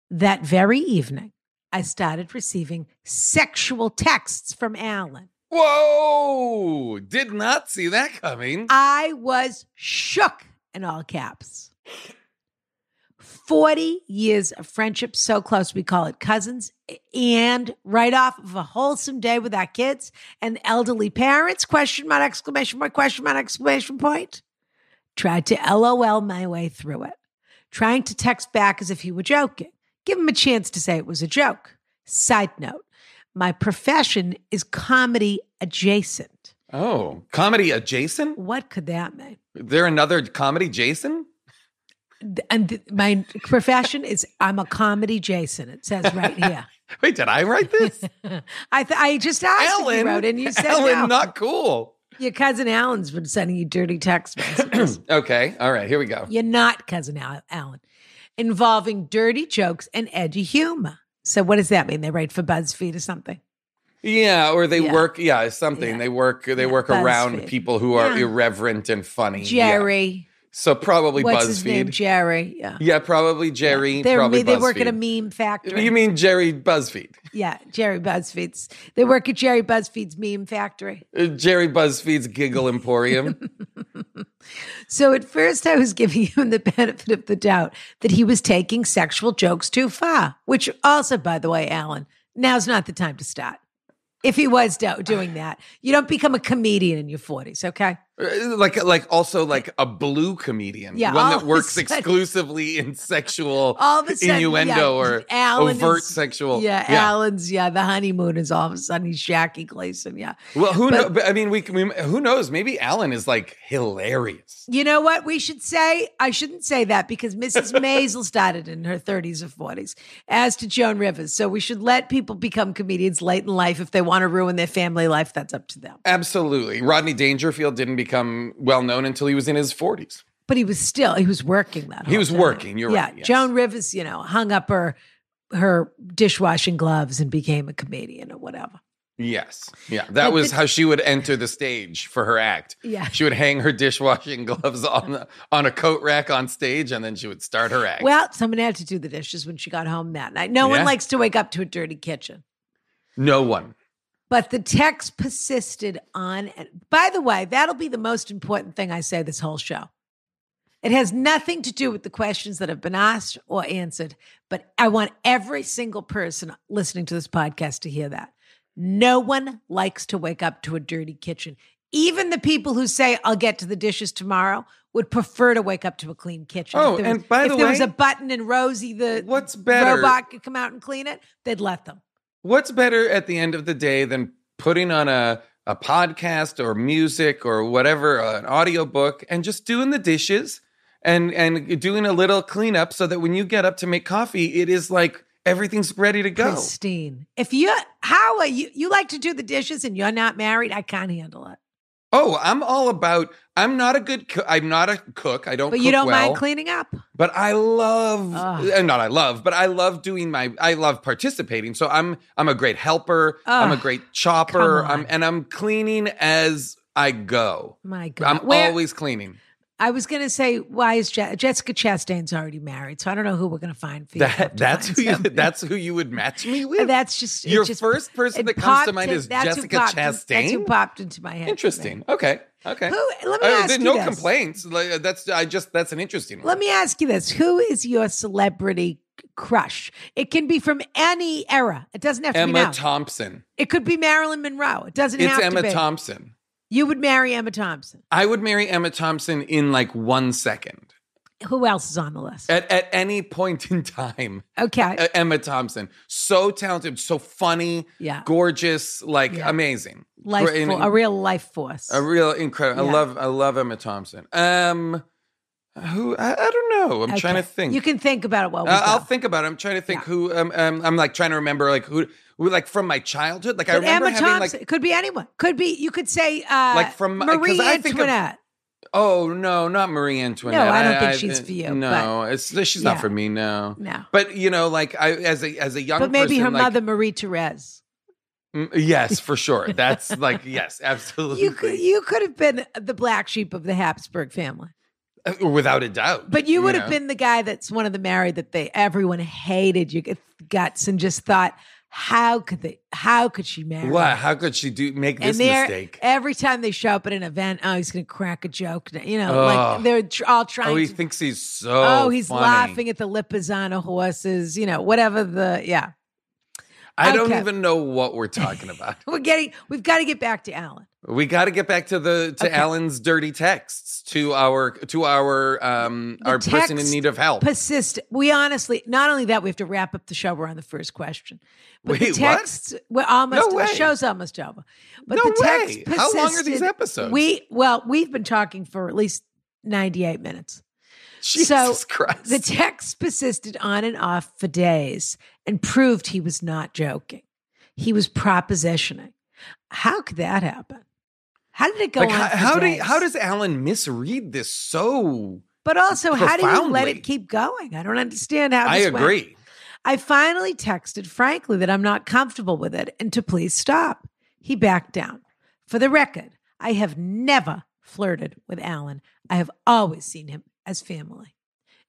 That very evening, I started receiving sexual texts from Alan. Whoa! Did not see that coming. I was shook in all caps. 40 years of friendship so close we call it cousins and right off of a wholesome day with our kids and elderly parents question mark exclamation mark question mark exclamation point tried to lol my way through it trying to text back as if he were joking give him a chance to say it was a joke side note my profession is comedy adjacent Oh, comedy adjacent? what could that mean There another comedy Jason? and th- my profession is I'm a comedy Jason. It says right here. Wait, did I write this? I th- I just asked if Alan you wrote, and you said Alan, no. not cool. Your cousin Alan's been sending you dirty text messages. okay, all right, here we go. You're not cousin Al- Alan, involving dirty jokes and edgy humor. So what does that mean? They write for BuzzFeed or something? Yeah, or they Yeah. work. Yeah, something Yeah. they work. They Yeah, work around people who are irreverent and funny. Yeah. Jerry, So probably what's BuzzFeed. his name? Jerry. Yeah, Yeah, probably Jerry. They're, probably they work at a meme factory. You mean Jerry BuzzFeed? yeah, Jerry Buzzfeed's. They work at Jerry Buzzfeed's meme factory. Uh, Jerry BuzzFeed's Giggle Emporium. So at first, I was giving him the benefit of the doubt that he was taking sexual jokes too far, which also, by the way, Alan, now's not the time to start. If he was do- doing that, you don't become a comedian in your 40s, okay? Uh, like like also like a blue comedian Yeah, one that works sudden- exclusively in sexual All of a sudden, innuendo yeah, or Alan overt is- sexual Yeah, Alan's, yeah, the honeymoon is all of a sudden he's Jackie Gleason, yeah. well who But- know i mean we, we who knows maybe alan is like hilarious You know what we should say? I shouldn't say that because Mrs. Maisel started in her 30s or 40s, as to Joan Rivers. So we should let people become comedians late in life if they want to ruin their family life. That's up to them. absolutely rodney dangerfield didn't become well known until he was in his 40s But he was still he was working that. He was time. working, you're yeah, right, yes. Joan Rivers, you know, hung up her her dishwashing gloves and became a comedian or whatever. yes yeah that was the- how she would enter the stage for her act Yeah. she would hang her dishwashing gloves on the, on a coat rack on stage and then she would start her act Well, someone had to do the dishes when she got home that night. No Yeah. one likes to wake up to a dirty kitchen. no one But the text persisted on. And by the way, that'll be the most important thing I say this whole show. It has nothing to do with the questions that have been asked or answered, but I want every single person listening to this podcast to hear that. No one likes to wake up to a dirty kitchen. Even the people who say I'll get to the dishes tomorrow would prefer to wake up to a clean kitchen. Oh, if there was, and by if there was a button and Rosie the What's better? robot could come out and clean it, they'd let them. What's better at the end of the day than putting on a a podcast or music or whatever, uh, an audiobook, and just doing the dishes and and doing a little cleanup so that when you get up to make coffee, it is like everything's ready to go. Christine, If you how are you you like to do the dishes and you're not married, I can't handle it. Oh, I'm all about. I'm not a good. Co- I'm not a cook. I don't. But you don't well, mind cleaning up. But I love, Ugh. and not I love, but I love doing my. I love participating. So I'm. I'm a great helper. I'm a great chopper. I'm, and I'm cleaning as I go. My God. I'm Where- always cleaning. I was going to say, why is Je- Jessica Chastain's already married? So I don't know who we're going to find for you. That that's who you, that's who you would match me with. That's just Your just- first person that comes to mind in- is Jessica popped in- That's who popped into my head. Interesting. Okay. Okay. Who? Let me Uh, ask you no this. complaints. Like, uh, that's I just that's an interesting one. Let me ask you this: Who is your celebrity crush? It can be from any era. It doesn't have to be Emma. Thompson. it could be Marilyn Monroe. It doesn't It's have Emma to be. Emma Thompson. You would marry Emma Thompson. I would marry Emma Thompson in like one second. Who else is on the list? At at any point in time, Okay. Emma Thompson, so talented, so funny, Yeah. gorgeous, like Yeah. amazing, life, fo- a real life force. a real incredible. Yeah. I love I love Emma Thompson. Um, who I, I don't know. I'm trying to think. You can think about it while we Uh, I'll think about it. I'm trying to think Yeah. who. Um, um, I'm like trying to remember like who like from my childhood. Like I remember Emma having Thompson like could be anyone. Could be you could say uh, Like from- Marie I think of- Antoinette. Oh no, not Marie Antoinette. No, I don't think she's for you, No, it's she's not for me. No, No. But you know, like I as a as a young, but maybe person, her like- mother Marie Therese. Mm, Yes, for sure. That's like yes, absolutely, You could you could have been the black sheep of the Habsburg family. Uh, without a doubt. But you would have know? been the guy that's one of the married that they everyone hated you guts and just thought, how could they how could she marry? What? How could she do make this mistake? every time they show up at an event, oh, he's going to crack a joke. You know, Oh. like they're tr- all trying Oh, he to. thinks he's so. oh, he's funny. laughing at the Lipizzaner horses. You know, whatever the yeah. I don't even know what we're talking about. We're getting. We've got to get back to Alan. We got to get back to the to Okay. Alan's dirty texts to our to our um The our person in need of help. Persist. We honestly, not only that, we have to wrap up the show. We're on the first question. But Wait, the what? we're almost, No way. the show's almost over. But No the text way. How long are these episodes? We, well, we've been talking for at least 98 minutes. Jesus so Christ. The text persisted on and off for days and proved he was not joking. He was propositioning. How could that happen? How did it go like on? how, how do how does Alan misread this so? But also, how do you let it keep going? I don't understand how. I This went. agree. I finally texted frankly that I'm not comfortable with it and to please stop. He backed down. For the record, I have never flirted with Alan. I have always seen him as family.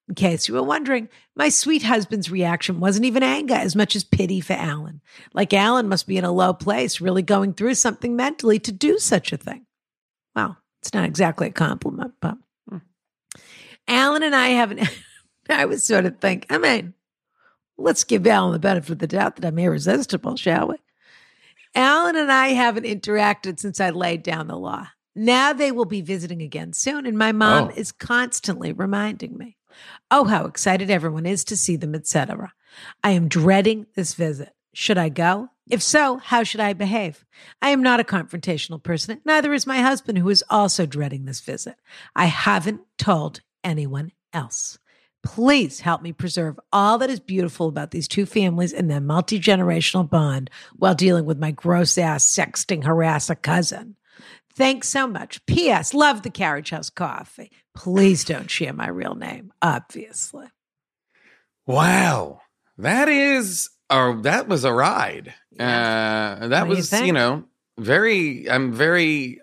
In case you were wondering, my sweet husband's reaction wasn't even anger as much as pity for Alan. Like Alan must be in a low place, really going through something mentally to do such a thing. Well, it's not exactly a compliment, but hmm. Alan and I haven't. I was sort of think, I mean, let's give Alan the benefit of the doubt that I'm irresistible, shall we? Alan and I haven't interacted since I laid down the law. Now they will be visiting again soon, and my mom Oh. is constantly reminding me. Oh, how excited everyone is to see them, etc. I am dreading this visit. Should I go? If so, how should I behave? I am not a confrontational person. Neither is my husband, who is also dreading this visit. I haven't told anyone else. Please help me preserve all that is beautiful about these two families and their multi generational bond while dealing with my gross ass sexting harasser cousin. Thanks so much. P.S. Love the Carriage House coffee. Please don't share my real name, obviously. Wow, that is or that was a ride. Uh, that What do you was you know very. I'm very.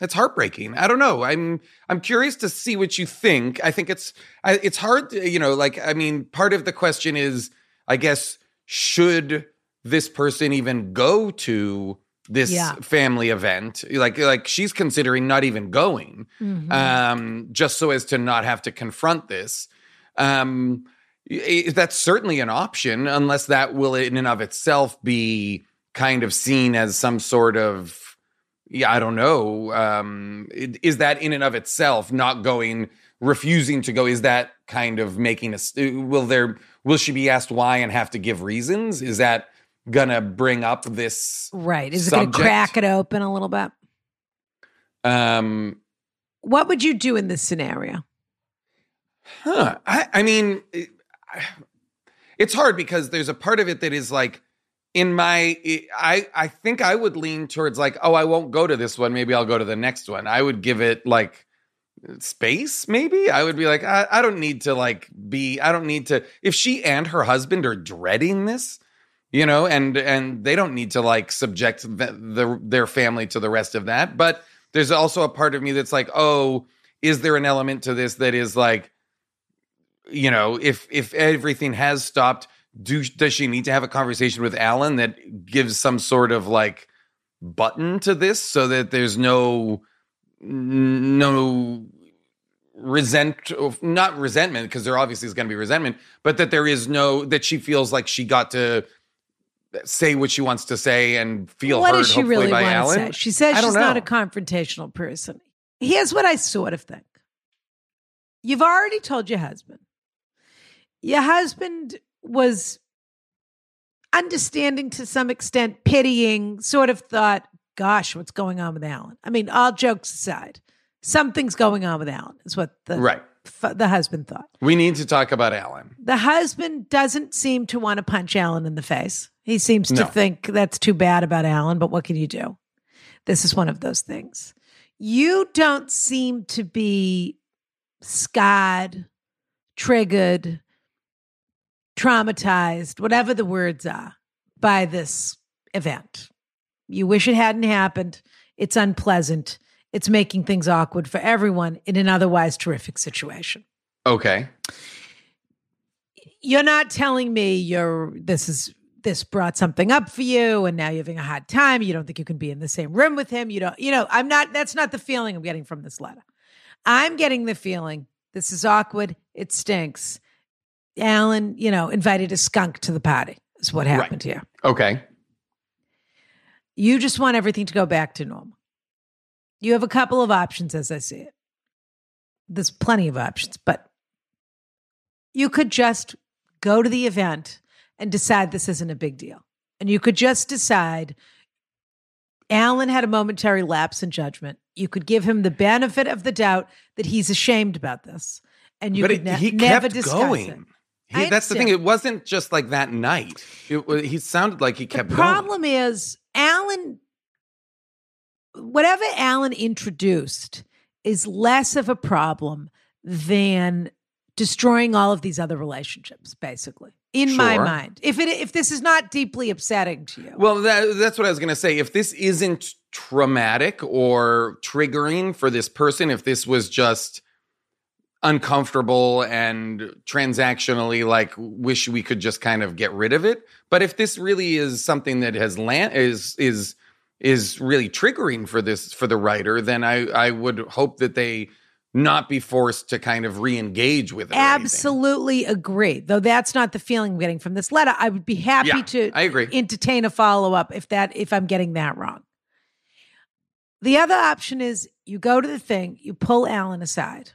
It's heartbreaking. I don't know. I'm I'm curious to see what you think. I think it's I, it's hard. To, you know, like I mean, part of the question is, I guess, should this person even go to this Yeah. family event? Like like she's considering not even going Mhm. um, just so as to not have to confront this. Um, i- that's certainly an option, unless that will, in and of itself, be kind of seen as some sort of, yeah, I don't know. Um, is that in and of itself not going, refusing to go? Is that kind of making us? Will there? Will she be asked why and have to give reasons? Is that gonna bring up this? Right. Is it gonna crack it open a little bit? Um, what would you do in this scenario? Huh. I, I mean, it, it's hard because there's a part of it that is like in my I I think I would lean towards like, oh, I won't go to this one. Maybe I'll go to the next one. I would give it like space maybe i would be like I, I, don't need to like be i don't need to if she and her husband are dreading this you know and and they don't need to like subject the, the, their family to the rest of that. But there's also a part of me that's like oh is there an element to this that is like you know if if everything has stopped do does she need to have a conversation with Alan that gives some sort of like button to this so that there's no no resent not resentment because there obviously is going to be resentment but that there is no that she feels like she got to say what she wants to say and feel what heard does she really by want Alan. To say? She says she's not a confrontational person. Here's what I sort of think. You've already told your husband. Your husband was understanding to some extent, pitying, sort of thought, gosh, what's going on with Alan? I mean, all jokes aside, something's going on with Alan, is what the right. F- the husband thought. We need to talk about Alan. The husband doesn't seem to want to punch Alan in the face. He seems no. to think that's too bad about Alan, but what can you do? This is one of those things. You don't seem to be scarred, triggered, traumatized, whatever the words are, by this event. You wish it hadn't happened. It's unpleasant. It's making things awkward for everyone in an otherwise terrific situation. Okay. You're not telling me you're this is this brought something up for you and now you're having a hard time. You don't think you can be in the same room with him. You don't, you know, I'm not that's not the feeling I'm getting from this letter. I'm getting the feeling this is awkward. It stinks. Alan, you know, invited a skunk to the party, is what happened right. here. Okay. You just want everything to go back to normal. You have a couple of options as I see it. There's plenty of options, but you could just go to the event and decide this isn't a big deal. And you could just decide Alan had a momentary lapse in judgment. You could give him the benefit of the doubt that he's ashamed about this. And you but could it, ne- he never kept discuss going. it. He, that's the thing. It wasn't just like that night. It, he sounded like he kept. The problem going. is Alan. Whatever Alan introduced is less of a problem than destroying all of these other relationships. Basically, in sure. my mind, if it if this is not deeply upsetting to you, well, that, that's what I was going to say. If this isn't traumatic or triggering for this person, if this was just uncomfortable and transactionally like wish we could just kind of get rid of it but if this really is something that has land is is is really triggering for this for the writer then i i would hope that they not be forced to kind of re-engage with it absolutely agree though that's not the feeling i'm getting from this letter i would be happy yeah, to I agree. entertain a follow-up if that if i'm getting that wrong the other option is you go to the thing you pull alan aside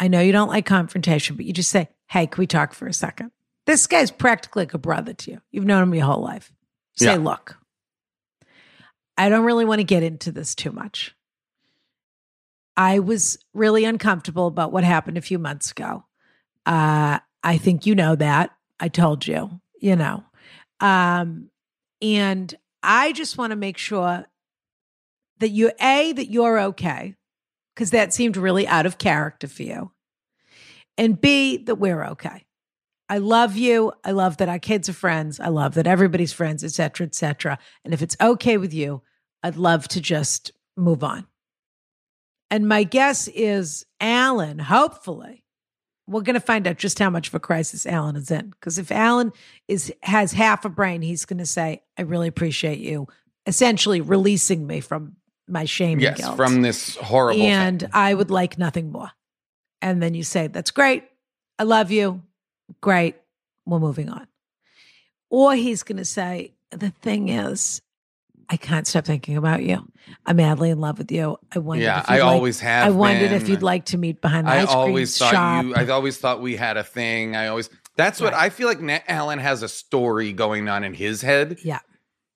I know you don't like confrontation, but you just say, Hey, can we talk for a second? This guy's practically like a brother to you. You've known him your whole life. Say, yeah. Look, I don't really want to get into this too much. I was really uncomfortable about what happened a few months ago. Uh, I think you know that. I told you, you know. Um, and I just want to make sure that you, A, that you're okay because that seemed really out of character for you. And B, that we're okay. I love you. I love that our kids are friends. I love that everybody's friends, et cetera, et cetera. And if it's okay with you, I'd love to just move on. And my guess is Alan, hopefully, we're going to find out just how much of a crisis Alan is in. Because if Alan is has half a brain, he's going to say, "I really appreciate you," essentially releasing me from my shame yes, and guilt. from this horrible and thing. I would like nothing more. And then you say, That's great. I love you. Great. We're moving on. Or he's going to say, The thing is, I can't stop thinking about you. I'm madly in love with you. I wondered. Yeah, if you'd I like- always have I wondered if you'd like to meet behind the I ice cream always thought shop. you. I always thought we had a thing. I always. That's what I feel like. Na- Alan has a story going on in his head. yeah.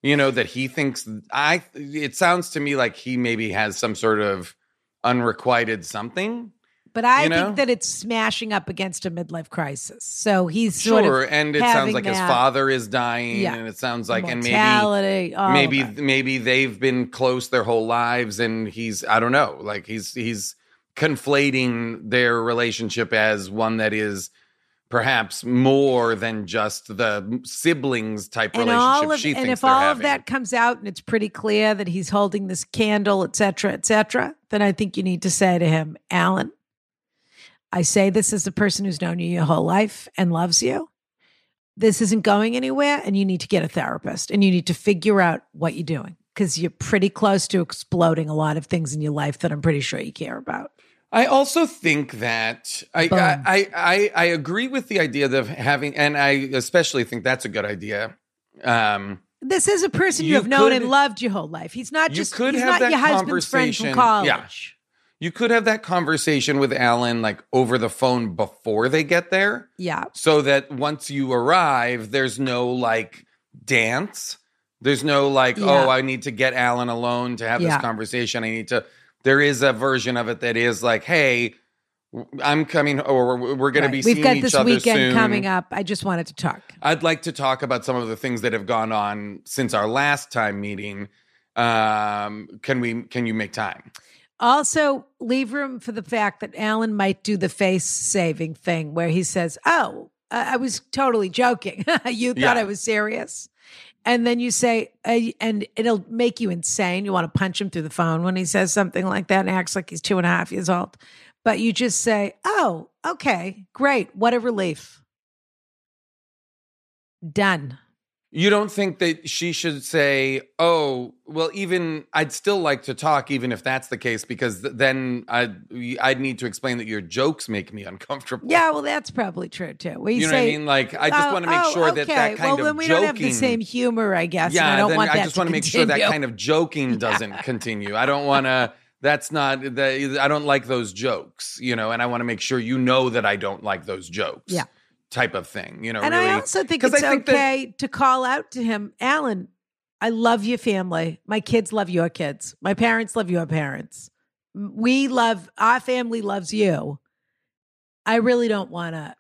You know that he thinks. I. It sounds to me like he maybe has some sort of unrequited something. But I You know? think that it's smashing up against a midlife crisis. So he's sort Sure, of and it sounds like his father is dying, Yeah. and it sounds like and maybe mortality. of maybe it. maybe they've been close their whole lives and he's i don't know like he's he's conflating their relationship as one that is perhaps more than just the siblings type and relationship all of, she and if all having. of that comes out and it's pretty clear that he's holding this candle, et cetera, et cetera, then I think you need to say to him, Alan, I say this as a person who's known you your whole life and loves you. This isn't going anywhere, and you need to get a therapist and you need to figure out what you're doing because you're pretty close to exploding a lot of things in your life that I'm pretty sure you care about. I also think that I, I, I I agree with the idea of having, and I especially think that's a good idea. Um, This is a person you, You have known could- and loved your whole life. He's not just he's not your husband's friend from college. Yeah. You could have that conversation with Alan like over the phone before they get there. Yeah. so that once you arrive, there's no like dance. There's no like, Yeah. oh, I need to get Alan alone to have Yeah. this conversation. I need to. There is a version of it that is like, hey, I'm coming, or we're, going Right. to be We've got this weekend soon. coming up. I just wanted to talk. I'd like to talk about some of the things that have gone on since our last time meeting. Um, can we? Can you make time? Also, leave room for the fact that Alan might do the face saving thing where he says, Oh, I I was totally joking. you thought Yeah. I was serious. And then you say, uh, and it'll make you insane. You want to punch him through the phone when he says something like that and acts like he's two and a half years old. But you just say, Oh, okay, great. What a relief. Done. You don't think that she should say, "Oh, well, even I'd still like to talk, even if that's the case, because th- then I'd I'd need to explain that your jokes make me uncomfortable." Yeah, well, that's probably true too. We you know say, what I mean. Like, I just Oh, want to make oh, sure that okay. that kind well, of then we joking. don't have the same humor, I guess. yeah, I don't then want I just want to make sure that kind of joking doesn't continue. I don't want to. That's not. The, I don't like those jokes, you know, and I want to make sure you know that I don't like those jokes. Yeah. Type of thing. You know, and really. I also think it's think that- okay to call out to him, Alan. I love your family. My kids love your kids. My parents love your parents. We love our family loves you. I really don't want to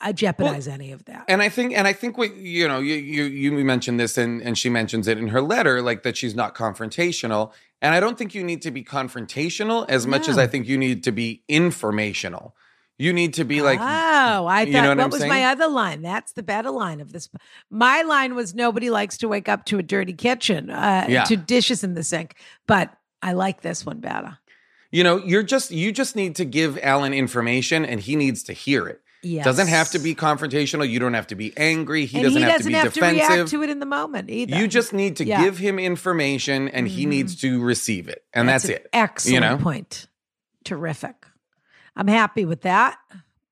I jeopardize any of that. And I think, and I think what you know, you you you mentioned this, and and she mentions it in her letter, like that she's not confrontational. And I don't think you need to be confrontational as much as I think you need to be informational. You need to be like, oh, I you thought know what, what was saying? my other line? That's the better line of this. My line was nobody likes to wake up to a dirty kitchen, uh, Yeah. to dishes in the sink. But I like this one better. you know, you're just you just need to give Alan information, and he needs to hear it. Yes. Doesn't have to be confrontational. You don't have to be angry. He doesn't he have doesn't to be have defensive. to react to it in the moment either. you just need to Yeah. give him information, and he needs to receive it, and that's, an it. Excellent You know, point. Terrific. I'm happy with that.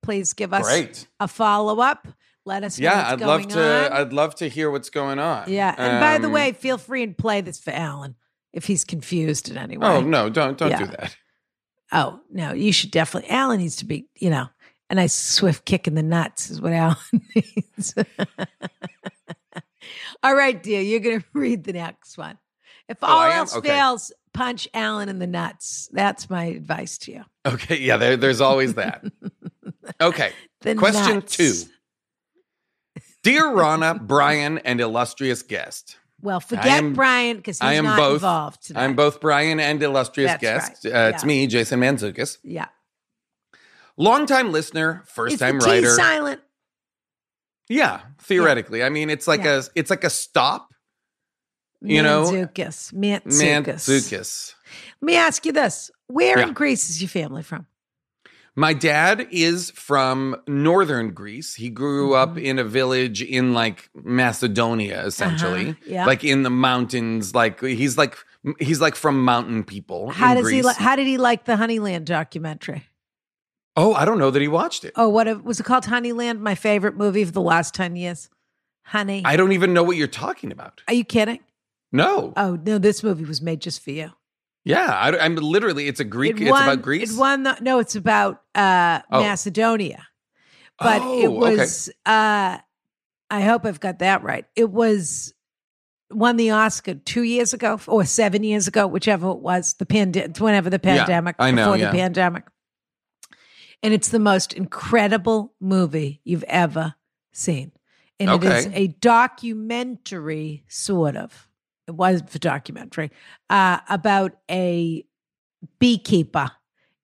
Please give us Great. a follow up. Let us know Yeah, what's I'd love to. on. I'd love to hear what's going on. yeah. And by the Um, way, feel free and play this for Alan if he's confused in any way. oh no, don't don't Yeah. do that. Oh, no, you should definitely. Alan needs to be, you know, a nice swift kick in the nuts is what Alan needs. all right, dear, you're going to read the next one. If Oh, all am? else Okay. fails, punch Alan in the nuts. That's my advice to you. Okay, yeah, there, there's always that. Okay, question nuts. two. Dear Ronna, Brian, and illustrious guest. Well, forget am- Brian because he's I am not both. involved today. I'm both Brian and illustrious That's guest. right. Uh, It's me, Jason Mantzoukas. Yeah. Longtime listener, first Is time writer. silent? yeah, theoretically. I mean, it's like Yeah. a it's like a stop. You know, Mantzoukas. Mantzoukas. Mantzoukas. Let me ask you this. Where Yeah. in Greece is your family from? My dad is from northern Greece. He grew up Mm-hmm. in a village in like Macedonia, essentially, Uh-huh, yeah. like in the mountains. Like he's like he's like from mountain people. How does he Greece. li- how did he like the Honeyland documentary? oh, I don't know that he watched it. Oh, what was it called? Honeyland, my favorite movie of the last 10 years. Honey. I don't even know what you're talking about. Are you kidding? No. Oh no, this movie was made just for you. Yeah, I, am literally. It's a Greek. It it's about Greece. It won the, no, it's about uh, Oh. Macedonia. But Oh, it okay. was. Uh, I hope I've got that right. It was won the Oscar two years ago or seven years ago, whichever it was. The pandemic, whenever the Yeah, pandemic, I know, before yeah. the pandemic. And it's the most incredible movie you've ever seen. And it is a documentary, sort of. It was a documentary uh, about a beekeeper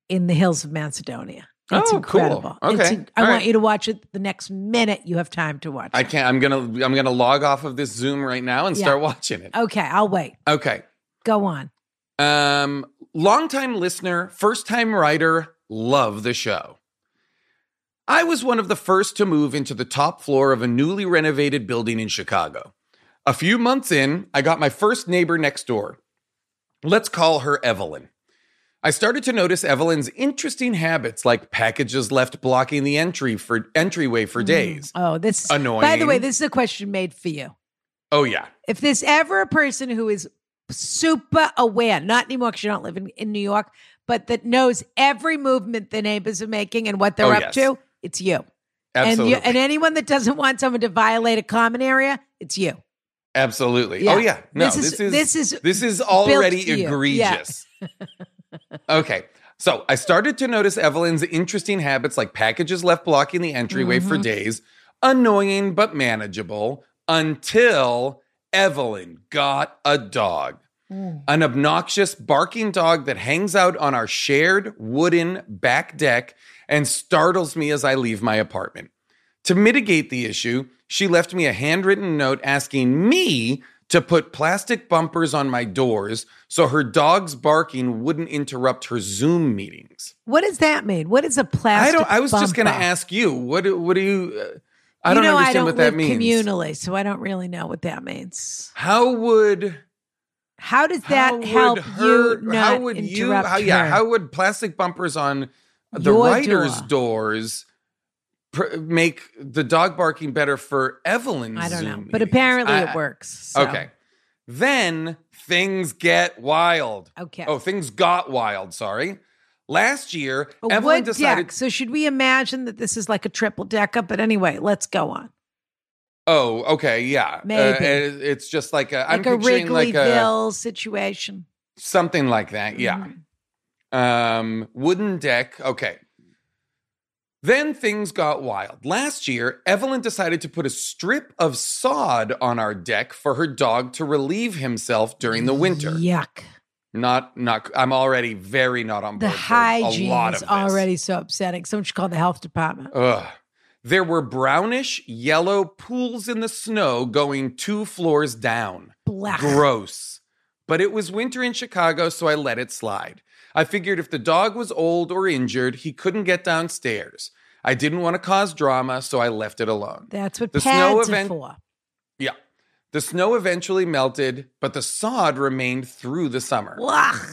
in the hills of Macedonia. It's Oh, cool. incredible. Okay. It's in- I All want right. you to watch it the next minute you have time to watch I can't. I'm gonna. I'm gonna log off of this Zoom right now and Yeah. start watching it. Okay, I'll wait. Okay. Go on. Um, longtime listener, first time writer, love the show. I was one of the first to move into the top floor of a newly renovated building in Chicago. A few months in, I got my first neighbor next door. Let's call her Evelyn. I started to notice Evelyn's interesting habits, like packages left blocking the entry for entryway for mm. days. Oh, this Annoying. By the way, this is a question made for you. Oh yeah, If there's ever a person who is super aware, not anymore because you don't live in, in New York, but that knows every movement the neighbors are making and what they're Oh, up yes. to, it's you. absolutely, And you, and anyone that doesn't want someone to violate a common area, it's you. Absolutely. Yeah. Oh yeah, no, This this is- is this is this is already for you. Yeah. egregious. okay. So I started to notice Evelyn's interesting habits like packages left blocking the entryway for Mm-hmm. days, annoying but manageable, until Evelyn got a dog. Mm. An obnoxious barking dog that hangs out on our shared wooden back deck and startles me as I leave my apartment. To mitigate the issue, she left me a handwritten note asking me to put plastic bumpers on my doors so her dog's barking wouldn't interrupt her Zoom meetings. What does that mean? What is a plastic I don't. I was just going to ask you. What? do- What do you? Uh, I you don't know, understand I don't what live that means. communally, so I don't really know what that means. How would How does that would help her- you how would you? How yeah? her? How would plastic bumpers on the Your writers' door. doors pr- make the dog barking better for Evelyn's? I don't know, but apparently I- it works. so. Okay. Then things get wild. Okay. Oh, things got wild. Sorry. Last year, A Evelyn decided. deck. So should we imagine that this is like a triple decker? But anyway, let's go on. Oh, okay, yeah. Uh, Maybe. it- it's just like a. I'm a picturing like a Wrigleyville situation. something like that. Yeah. Mhm. Um, wooden deck. Okay. Then things got wild. Last year, Evelyn decided to put a strip of sod on our deck for her dog to relieve himself during the winter. Yuck. Not, not. I'm already very not on The board. for hygiene is already so upsetting. Someone should call the health department. Ugh. There were brownish yellow pools in the snow going two floors down. Black. Gross. But it was winter in Chicago, so I let it slide. I figured if the dog was old or injured, he couldn't get downstairs. I didn't want to cause drama, so I left it alone. That's what The snow event- for. Yeah. The snow eventually melted, but the sod remained through the summer. Ugh.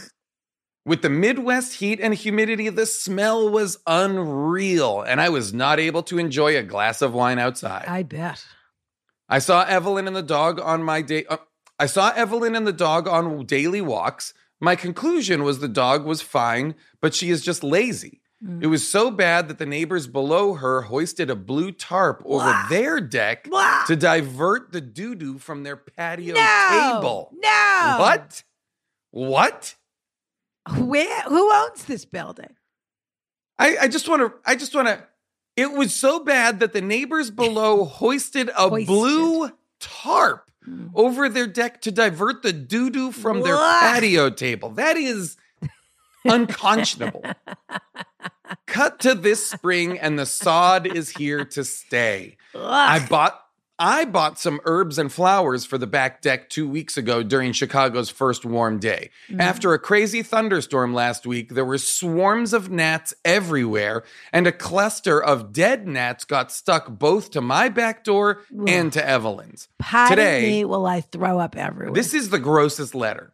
With the Midwest heat and humidity, the smell was unreal, and I was not able to enjoy a glass of wine outside. I bet. I saw Evelyn and the dog on my day. Uh, I saw Evelyn and the dog on daily walks. My conclusion was the dog was fine, but she is just lazy. Mm. It was so bad that the neighbors below her hoisted a blue tarp over their deck to divert the doo doo from their patio No. table. No. What? What? Where? Who owns this building? I, I just want to. I just want to. It was so bad that the neighbors below hoisted a Hoisted. blue tarp. Mm. over their deck to divert the doo doo from their patio table. That is unconscionable. Cut to this spring, and the sod is here to stay. I bought. I bought some herbs and flowers for the back deck two weeks ago during Chicago's first warm day. Mm. After a crazy thunderstorm last week, there were swarms of gnats everywhere, and a cluster of dead gnats got stuck both to my back door and to Evelyn's. Today- me while I throw up everywhere. This is the grossest letter.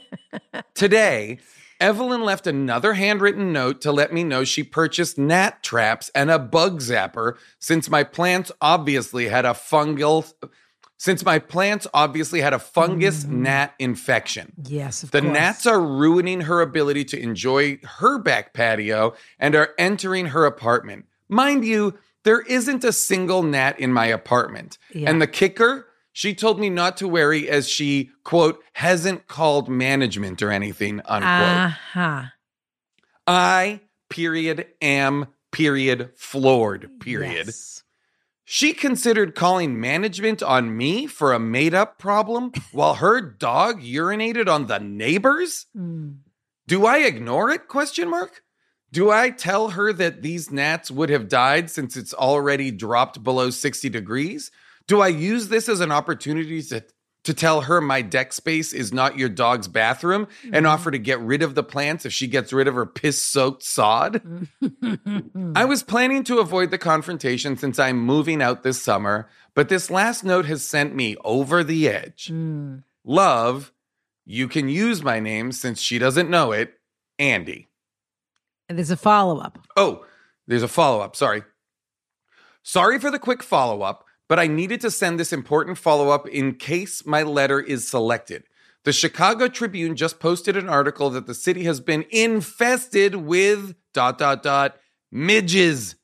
Today, Evelyn left another handwritten note to let me know she purchased gnat traps and a bug zapper since my plants obviously had a fungal since my plants obviously had a fungus mm-hmm. gnat infection. Yes, of The course. gnats are ruining her ability to enjoy her back patio and are entering her apartment. Mind you, there isn't a single gnat in my apartment. Yeah. And the kicker, she told me not to worry as she, quote, hasn't called management or anything, unquote. Uh-huh. I, period, am, period, floored, period. Yes. She considered calling management on me for a made up problem while her dog urinated on the neighbors? Mm. Do I ignore it? Question mark. Do I tell her that these gnats would have died since it's already dropped below 60 degrees? Do I use this as an opportunity to to tell her my deck space is not your dog's bathroom and offer to get rid of the plants if she gets rid of her piss soaked sod? I was planning to avoid the confrontation since I'm moving out this summer, but this last note has sent me over the edge. Mm. Love, you can use my name since she doesn't know it, Andy. And there's a follow up. Oh, there's a follow up. Sorry. Sorry for the quick follow up, but I needed to send this important follow up in case my letter is selected. The Chicago Tribune just posted an article that the city has been infested with dot dot dot midges.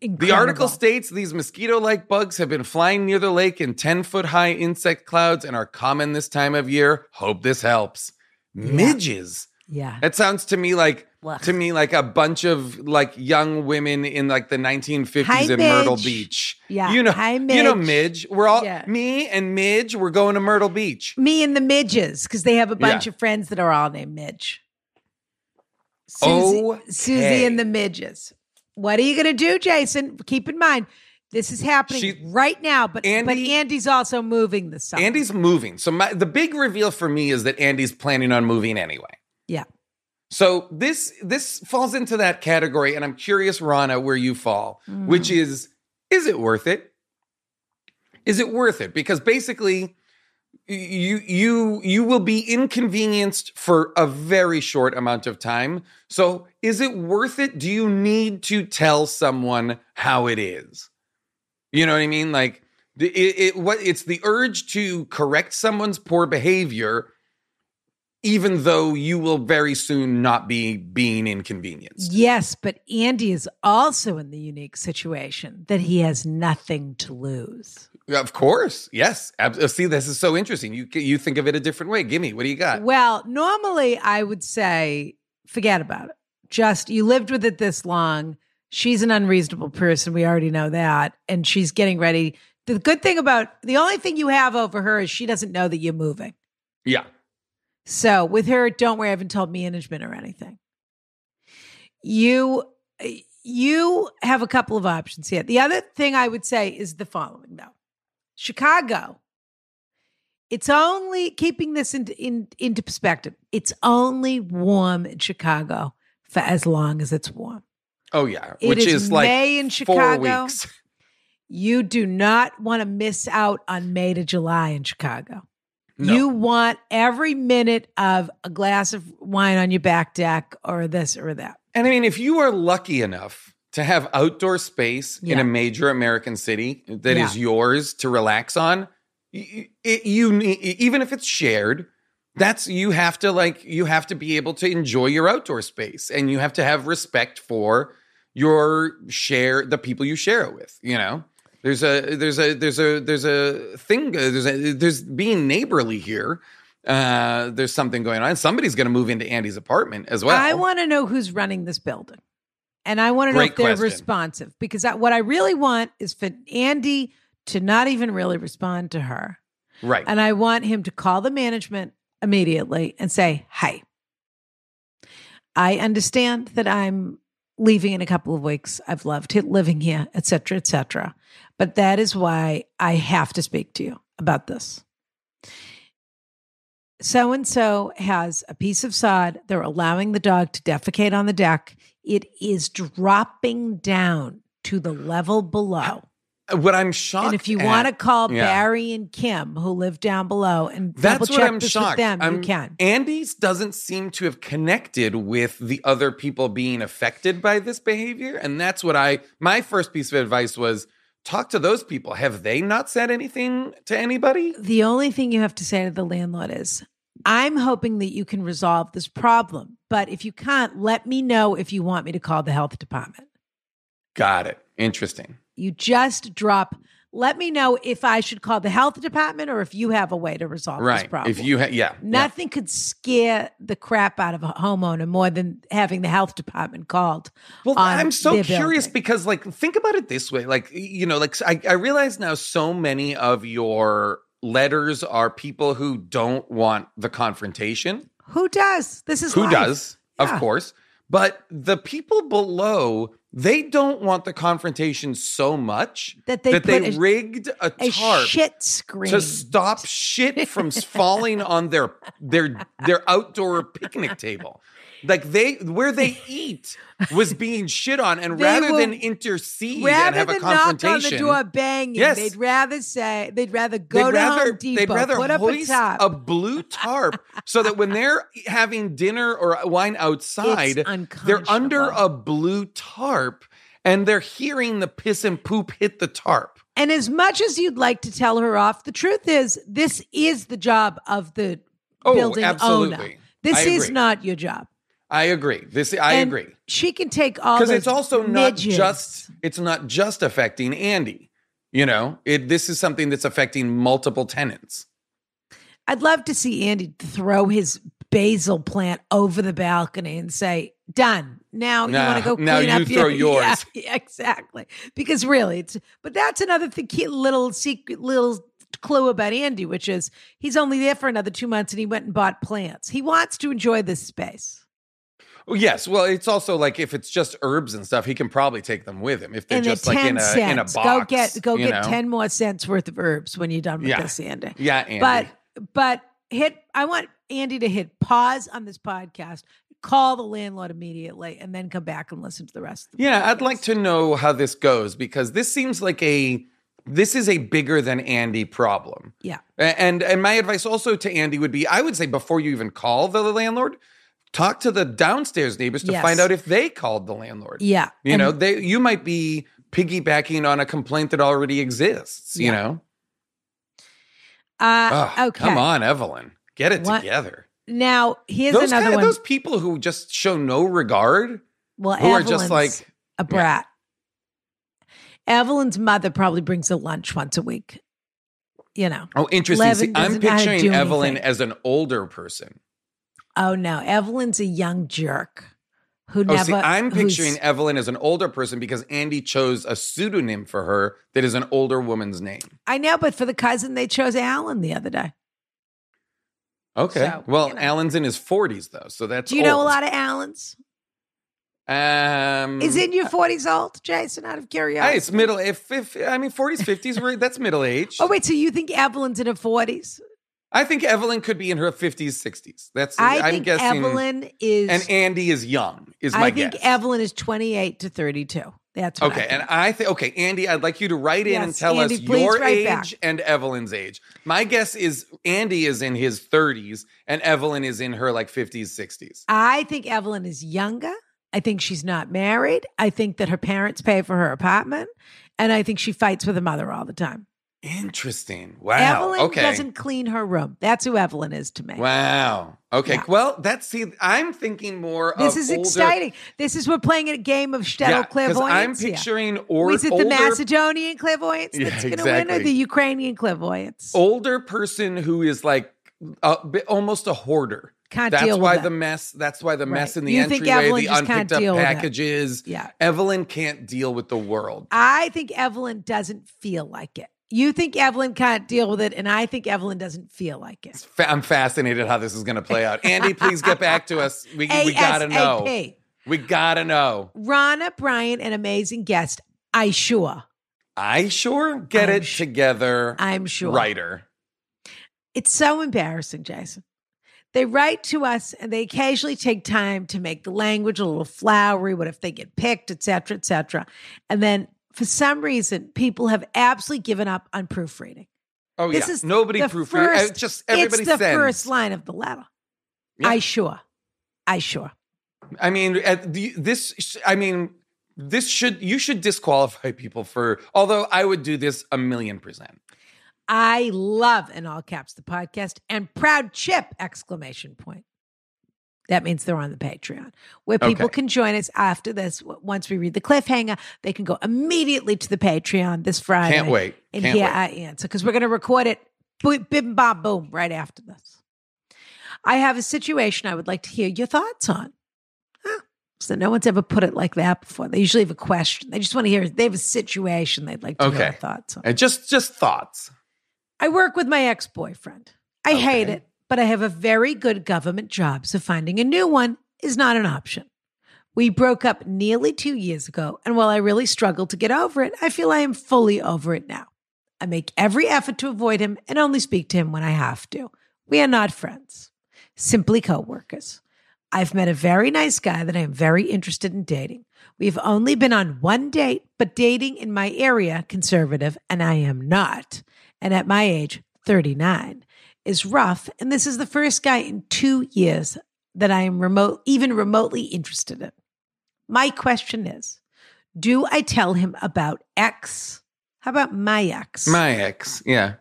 The article states these mosquito like bugs have been flying near the lake in 10 foot high insect clouds and are common this time of year. Hope this helps. Midges. Yeah. That sounds to me like Ugh. to me like a bunch of like young women in like the 1950s Hi, in Myrtle Beach. Yeah. You know, Hi, you know Midge. We're all Yeah. me and Midge, we're going to Myrtle Beach. Me and the midges, because they have a bunch Yeah. of friends that are all named Midge. Susie, Okay. Susie and the midges. What are you going to do, Jason? Keep in mind, this is happening She- right now, but but Andy's also moving this summer. Andy's moving. So my, the big reveal for me is that Andy's planning on moving anyway. So this this falls into that category, and I'm curious, Ronna, where you fall, hmm. which is is it worth it? Is it worth it? Because basically, you you you will be inconvenienced for a very short amount of time. So is it worth it? Do you need to tell someone how it is? You know what I mean? Like it, it what it's the urge to correct someone's poor behavior even though you will very soon not be being inconvenienced. Yes, but Andy is also in the unique situation that he has nothing to lose. Of course, yes. Uh, See, this is so interesting. You you think of it a different way. Give me what do you got? Well, normally I would say forget about it. Just you lived with it this long. She's an unreasonable person. We already know that. And she's getting ready. The good thing about the only thing you have over her is she doesn't know that you're moving. Yeah, So with her, don't worry, I haven't told management or anything. You you have a couple of options here. The other thing I would say is the following though. Chicago. It's only keeping this in, in, into perspective. It's only warm in Chicago for as long as it's warm. Oh yeah, It which is is, like May in four Chicago. weeks. You do not want to miss out on May to July in Chicago. No. You want every minute of a glass of wine on your back deck or this or that. And I mean, if you are lucky enough to have outdoor space in a major American city that is Yeah. yours to relax on, it, you even if it's shared, that's you have to like you have to be able to enjoy your outdoor space, and you have to have respect for your share the people you share it with. You know, there's a there's a there's a there's a thing uh, there's a there's being neighborly here. Uh, there's something going on. Somebody's going to move into Andy's apartment as well. I want to know who's running this building. And I want to know if they're question. responsive because I, what I really want is for Andy to not even really respond to her. right. And I want him to call the management immediately and say, Hey, I understand that I'm leaving in a couple of weeks. I've loved living here, etc., cetera, et cetera. But that is why I have to speak to you about this. So and so has a piece of sod. They're allowing the dog to defecate on the deck. It is dropping down to the level below. Uh, what I'm shocked. And if you at- want to call Yeah. Barry and Kim, who live down below, and That's what check I'm this shocked. them, I'm- you can. Andy's doesn't seem to have connected with the other people being affected by this behavior, and that's what I. My first piece of advice was talk to those people. Have they not said anything to anybody? The only thing you have to say to the landlord is, I'm hoping that you can resolve this problem. But if you can't, let me know if you want me to call the health department. Got it. Interesting. You just drop, let me know if I should call the health department or if you have a way to resolve this Right. problem. If you, ha- yeah, yeah. Nothing could scare the crap out of a homeowner more than having the health department called. Well, I'm so curious building. because, like, think about it this way. Like, you know, like I, I realize now so many of your letters are people who don't want the confrontation. Who does? This is Who life. does, Yeah. of course. But the people below, they don't want the confrontation so much That they that they a- rigged a A tarp shit screen. to stop shit from falling on their their their outdoor picnic table. Like they where they eat was being shit on, and They rather will- than intercede and Rather have a than knock on the confrontation, door banging, Yes. they'd rather say they'd rather go to Home Depot, they'd rather put up a hoist top. a blue tarp so that when they're having dinner or wine outside, they're under unconscionable. a blue tarp and they're hearing the piss and poop hit the tarp. and as much as you'd like to tell her off, the truth is this is the job of the Oh, building owner. absolutely. This I is agree. not your job. I agree. This I And agree. She can take all because it's also not just it's not just affecting Andy. You know, it this is something that's affecting multiple tenants. I'd love to see Andy throw his basil plant over the balcony and say, "Done. Now you want to go clean now you up throw your-" yours. Yeah, yeah, exactly. Because really, it's but that's another thing, little secret, little clue about Andy, which is he's only there for another two months and he went and bought plants. He wants to enjoy this space. Yes, well, it's also like if it's just herbs and stuff, he can probably take them with him if they're and just like 10 in a cents. in a box. go get go get know? 10 more cents worth of herbs when you're done with Yeah. this, Andy. Yeah, Andy. But but hit I want Andy to hit pause on this podcast, call the landlord immediately, and then come back and listen to the rest of the yeah, I'd like to know how this goes because this seems like a this is a bigger than Andy problem. Yeah. And and my advice also to Andy would be I would say before you even call the landlord, talk to the downstairs neighbors to Yes. find out if they called the landlord. Yeah. You And know, they you might be piggybacking on a complaint that already exists, you know. uh, Ugh, okay. Come on, Evelyn. Get it What- together. Now here's Those another kind of one. those people who just show no regard, well, who are just Evelyn's like a brat. Evelyn's mother probably brings a lunch once a week. You know. oh, interesting. See, I'm doesn't know how to picturing Evelyn anything. as an older person. Oh no, Evelyn's a young jerk who Oh, never. see, I'm picturing Evelyn as an older person because Andy chose a pseudonym for her that is an older woman's name. I know, but for the cousin, they chose Alan the other day. Okay. So, well, you know. Alan's in his 40s though, so that's Do you know a lot of Allens? Um, Is in your forties old, Jason? Out of curiosity. Hey, it's middle. If, if I mean 40s, 50s, right, that's middle age. Oh wait, so you think Evelyn's in her forties? I think Evelyn could be in her 50s, 60s. That's I I'm think guessing. Evelyn is. and Andy is young. Is my guess. I think guess. Evelyn is twenty-eight to thirty-two. That's what Okay, I and I think okay, Andy, I'd like you to write in and tell Andy, us your age back. and Evelyn's age. My guess is Andy is in his 30s and Evelyn is in her like 50s, 60s. I think Evelyn is younger. I think she's not married. I think that her parents pay for her apartment, and I think she fights with her mother all the time. Interesting. Wow. Evelyn okay. doesn't clean her room. That's who Evelyn is to me. Wow. Okay. Yeah. Well, that's see. I'm thinking more. This is older, exciting. This is we're playing a game of shtetl Yeah, I'm clairvoyance. here. picturing or is it older, the Macedonian clairvoyance Yeah, that's going to win, or the Ukrainian clairvoyance? older person who is like a almost a hoarder. Can't that's deal why with the mess. That's why the mess in the You entryway, the unpicked up deal with it. packages. Yeah. Evelyn can't deal with the world. I think Evelyn doesn't feel like it. You think Evelyn can't deal with it, and I think Evelyn doesn't feel like it. Fa- I'm fascinated how this is going to play out. Andy, please get back to us. We, we gotta know. We gotta know. Ronna Bryant, an amazing guest. I sure. I sure get I'm it together. I'm sure. Writer. It's so embarrassing, Jason. They write to us and they occasionally take time to make the language a little flowery. What if they get picked, et cetera, et cetera. And then for some reason, people have absolutely given up on proofreading. Oh This yeah, is nobody the proofread. uh, Just everybody it's the sends. first line of the letter. Yeah. I sure. I sure. I mean, at the, this. I mean, this should you should disqualify people for. Although I would do this a million percent. I love in all caps the podcast and proud chip exclamation point. That means they're on the Patreon where people Okay. can join us after this. Once we read the cliffhanger, they can go immediately to the Patreon this Friday. Can't wait. And Can't hear wait. our answer because we're going to record it bim, bam, boom right after this. I have a situation I would like to hear your thoughts on. Huh. So no one's ever put it like that before. They usually have a question. They just want to hear. They have a situation they'd like to hear our thoughts on. And just just thoughts. I work with my ex boyfriend. I hate it, but I have a very good government job, so finding a new one is not an option. We broke up nearly two years ago, and while I really struggled to get over it, I feel I am fully over it now. I make every effort to avoid him and only speak to him when I have to. We are not friends, simply co workers. I've met a very nice guy that I am very interested in dating. We've only been on one date, but dating in my area, conservative, and I am not, and at my age, 39, is rough. And this is the first guy in two years that I am remote, even remotely interested in. My question is Do I tell him about X? How about my ex? My ex. Yeah.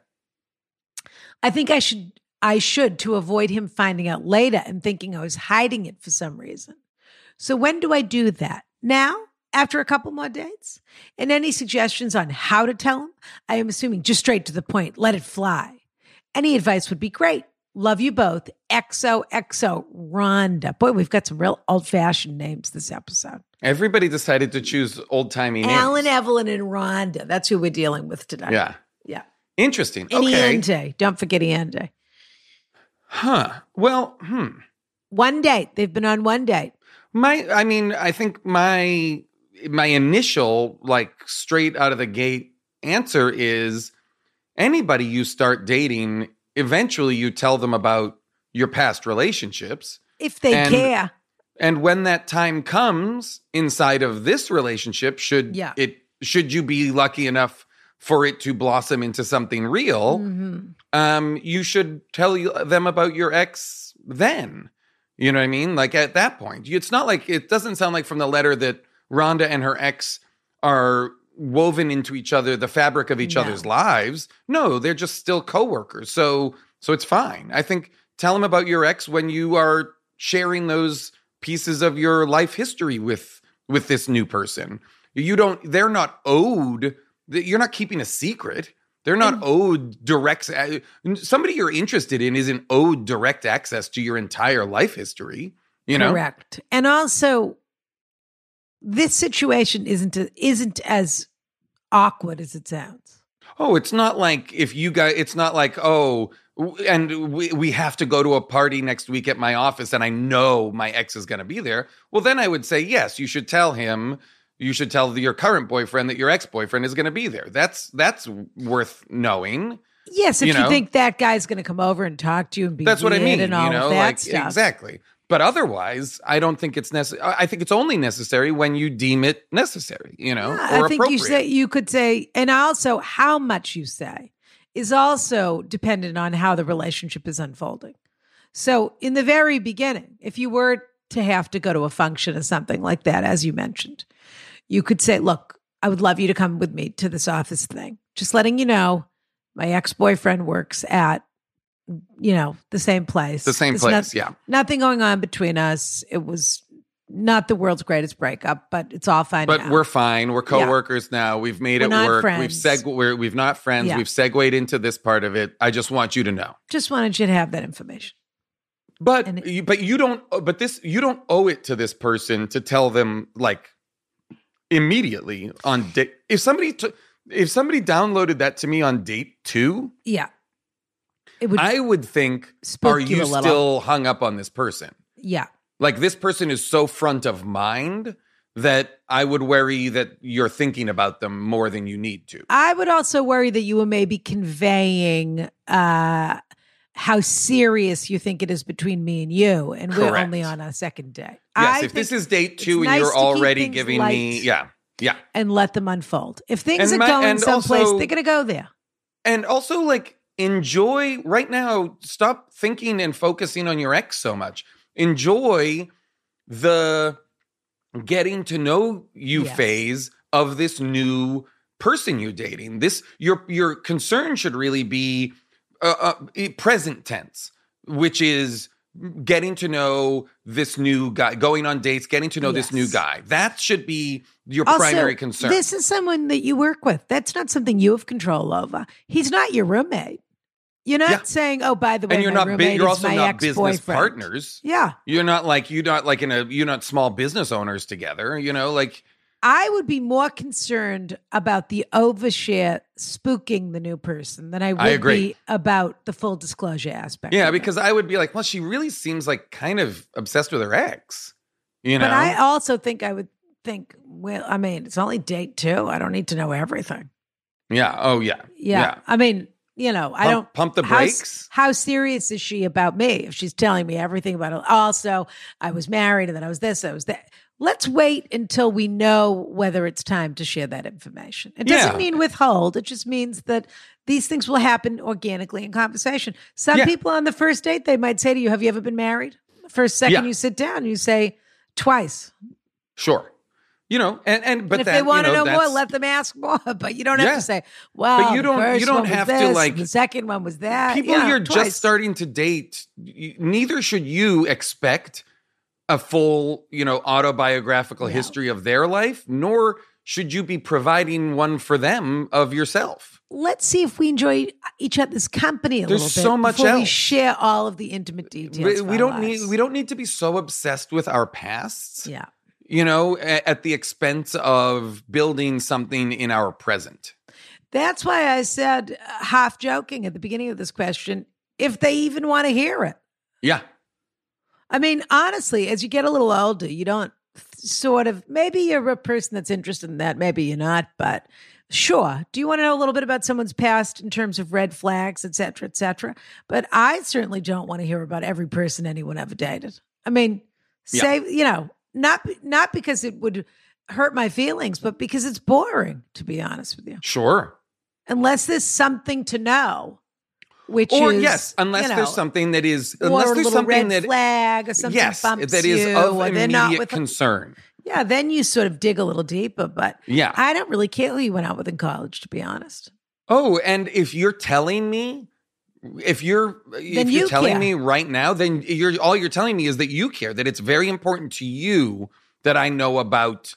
I think I should I should to avoid him finding out later and thinking I was hiding it for some reason. So when do I do that? Now? After a couple more dates? And any suggestions on how to tell him? I am assuming just straight to the point, let it fly. Any advice would be great. Love you both. XOXO Rhonda. Boy, we've got some real old fashioned names this episode. Everybody decided to choose old timey names. Alan, Evelyn, and Rhonda. That's who we're dealing with today. Yeah. Yeah. Interesting. And okay. Don't forget Iande. Huh. Well, hmm. One date. They've been on one date. My I mean, I think my my initial like straight out of the gate answer is anybody you start dating, eventually you tell them about your past relationships. If they And- care. And when that time comes inside of this relationship, should Yeah. it should you be lucky enough for it to blossom into something real, Mhm. um, you should tell them about your ex then. You know what I mean? Like at that point, it's not like it doesn't sound like from the letter that Rhonda and her ex are woven into each other, the fabric of each No. other's lives. No, they're just still coworkers. So, so it's fine. I think tell them about your ex when you are sharing those pieces of your life history with with this new person. You don't. They're not owed. That you're not keeping a secret. They're not mm. owed direct. Uh, somebody you're interested in isn't owed direct access to your entire life history. You know, Correct. And also, this situation isn't isn't as awkward as it sounds. Oh, it's not like if you guys, it's not like, oh, and we, we have to go to a party next week at my office and I know my ex is going to be there. Well, then I would say, yes, you should tell him, you should tell your current boyfriend that your ex boyfriend is going to be there. That's, that's worth knowing. Yes, if You you, think that guy's going to come over and talk to you and be That's what I mean. and all you know, of that like stuff. exactly. But otherwise, I don't think it's necessary. I think it's only necessary when you deem it necessary, you know, Yeah, I think you say you could say, and also how much you say is also dependent on how the relationship is unfolding. So, in the very beginning, if you were to have to go to a function or something like that, as you mentioned, you could say, "Look, I would love you to come with me to this office thing. Just letting you know, my ex boyfriend works at." You know, the same place. the same There's place. noth- yeah. nothing going on between us. It was not the world's greatest breakup, but it's all fine. But now. we're fine. We're coworkers now. We've made We're it work. friends. We've seg- we're, we've not friends. Yeah. We've segued into this part of it. I just want you to know. just wanted you to have that information. But it- you, but you don't. But this you don't owe it to this person to tell them like immediately on date. If somebody t- if somebody downloaded that to me on date two, Yeah, it would. I would think, are you you still hung up on this person? yeah, Like this person is so front of mind that I would worry that you're thinking about them more than you need to. I would also worry that you were maybe conveying uh, how serious you think it is between me and you, and we're only on our second day. Yes, I if this is date two and nice you're already giving light. me, yeah, Yeah. and let them unfold. If things And are my- going someplace, also- they're going to go there. And also, like, enjoy right now, stop thinking and focusing on your ex so much. Enjoy the getting to know you Yes. phase of this new person you're dating. This your your concern should really be uh, uh, present tense, which is getting to know this new guy, going on dates, getting to know this new guy. That should be your Also, primary concern. This is someone that you work with. That's not something you have control over. He's not your roommate. You're not Yeah. saying, "Oh, by the way, and you're my not roommate you're also not business ex-boyfriend." partners. Yeah, You're not like you're not like in a you're not small business owners together. You know, like I would be more concerned about the overshare spooking the new person than I would I agree. be about the full disclosure aspect. yeah, of it. because I would be like, well, she really seems like kind of obsessed with her ex. You know, But I also think I would think, well, I mean, it's only date two. I don't need to know everything. yeah, oh yeah, Yeah. I mean, you know, I don't pump the how brakes. How, serious is she about me? If she's telling me everything about it, also, I was married and then I was this, I was that. Let's wait until we know whether it's time to share that information. It doesn't Yeah. mean withhold. It just means that these things will happen organically in conversation. Some Yeah. people on the first date, they might say to you, Have you ever been married? First second Yeah. you sit down, you say twice. Sure. You know, and and but and if that, they want you to know, know, more, let them ask more. But you don't have Yeah. to say, "Well, but you don't- you don't have to, like- the second one was that." people You know, you're twice. just starting to date neither should you expect a full you know autobiographical Yeah. history of their life nor should you be providing one for them of yourself Let's see if we enjoy each other's company a There's little bit so much before we else. share all of the intimate details. we, we don't lives. need we don't need to be so obsessed with our pasts Yeah, you know at the expense of building something in our present that's why I said, uh, half joking at the beginning of this question, if they even want to hear it. yeah I mean, honestly, as you get a little older, you don't sort of, maybe you're a person that's interested in that, maybe you're not, but sure. Do you want to know a little bit about someone's past in terms of red flags, et cetera, et cetera? But I certainly don't want to hear about every person anyone ever dated. I mean, Yeah. say, you know, not not because it would hurt my feelings, but because it's boring, to be honest with you. sure Unless there's something to know, which or is yes unless you know, there's something that is or unless a there's something red that flag or something yes bumps that is you, of or they're not immediate with concern yeah, then you sort of dig a little deeper. But yeah I don't really care who you went out with in college, to be honest. Oh, and if you're telling me, if you're if you you're telling care. me right now, then you're all you're telling me is that you care, that it's very important to you that I know about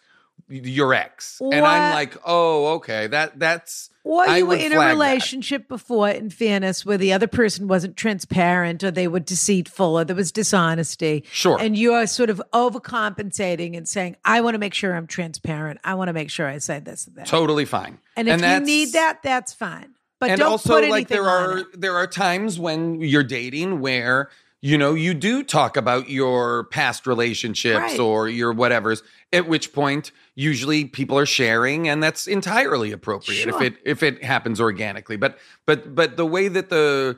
your ex. And I'm like, oh, okay, that that's Or you were in a flag that. relationship before, in fairness, where the other person wasn't transparent or they were deceitful or there was dishonesty. Sure. And you are sort of overcompensating and saying, I want to make sure I'm transparent. I want to make sure I say this and that. totally fine. and if you need that, that's fine. But and don't also put like there are there are times when you're dating where you know you do talk about your past relationships Right. or your whatevers at which point usually people are sharing and that's entirely appropriate if it if it happens organically. But but but the way that the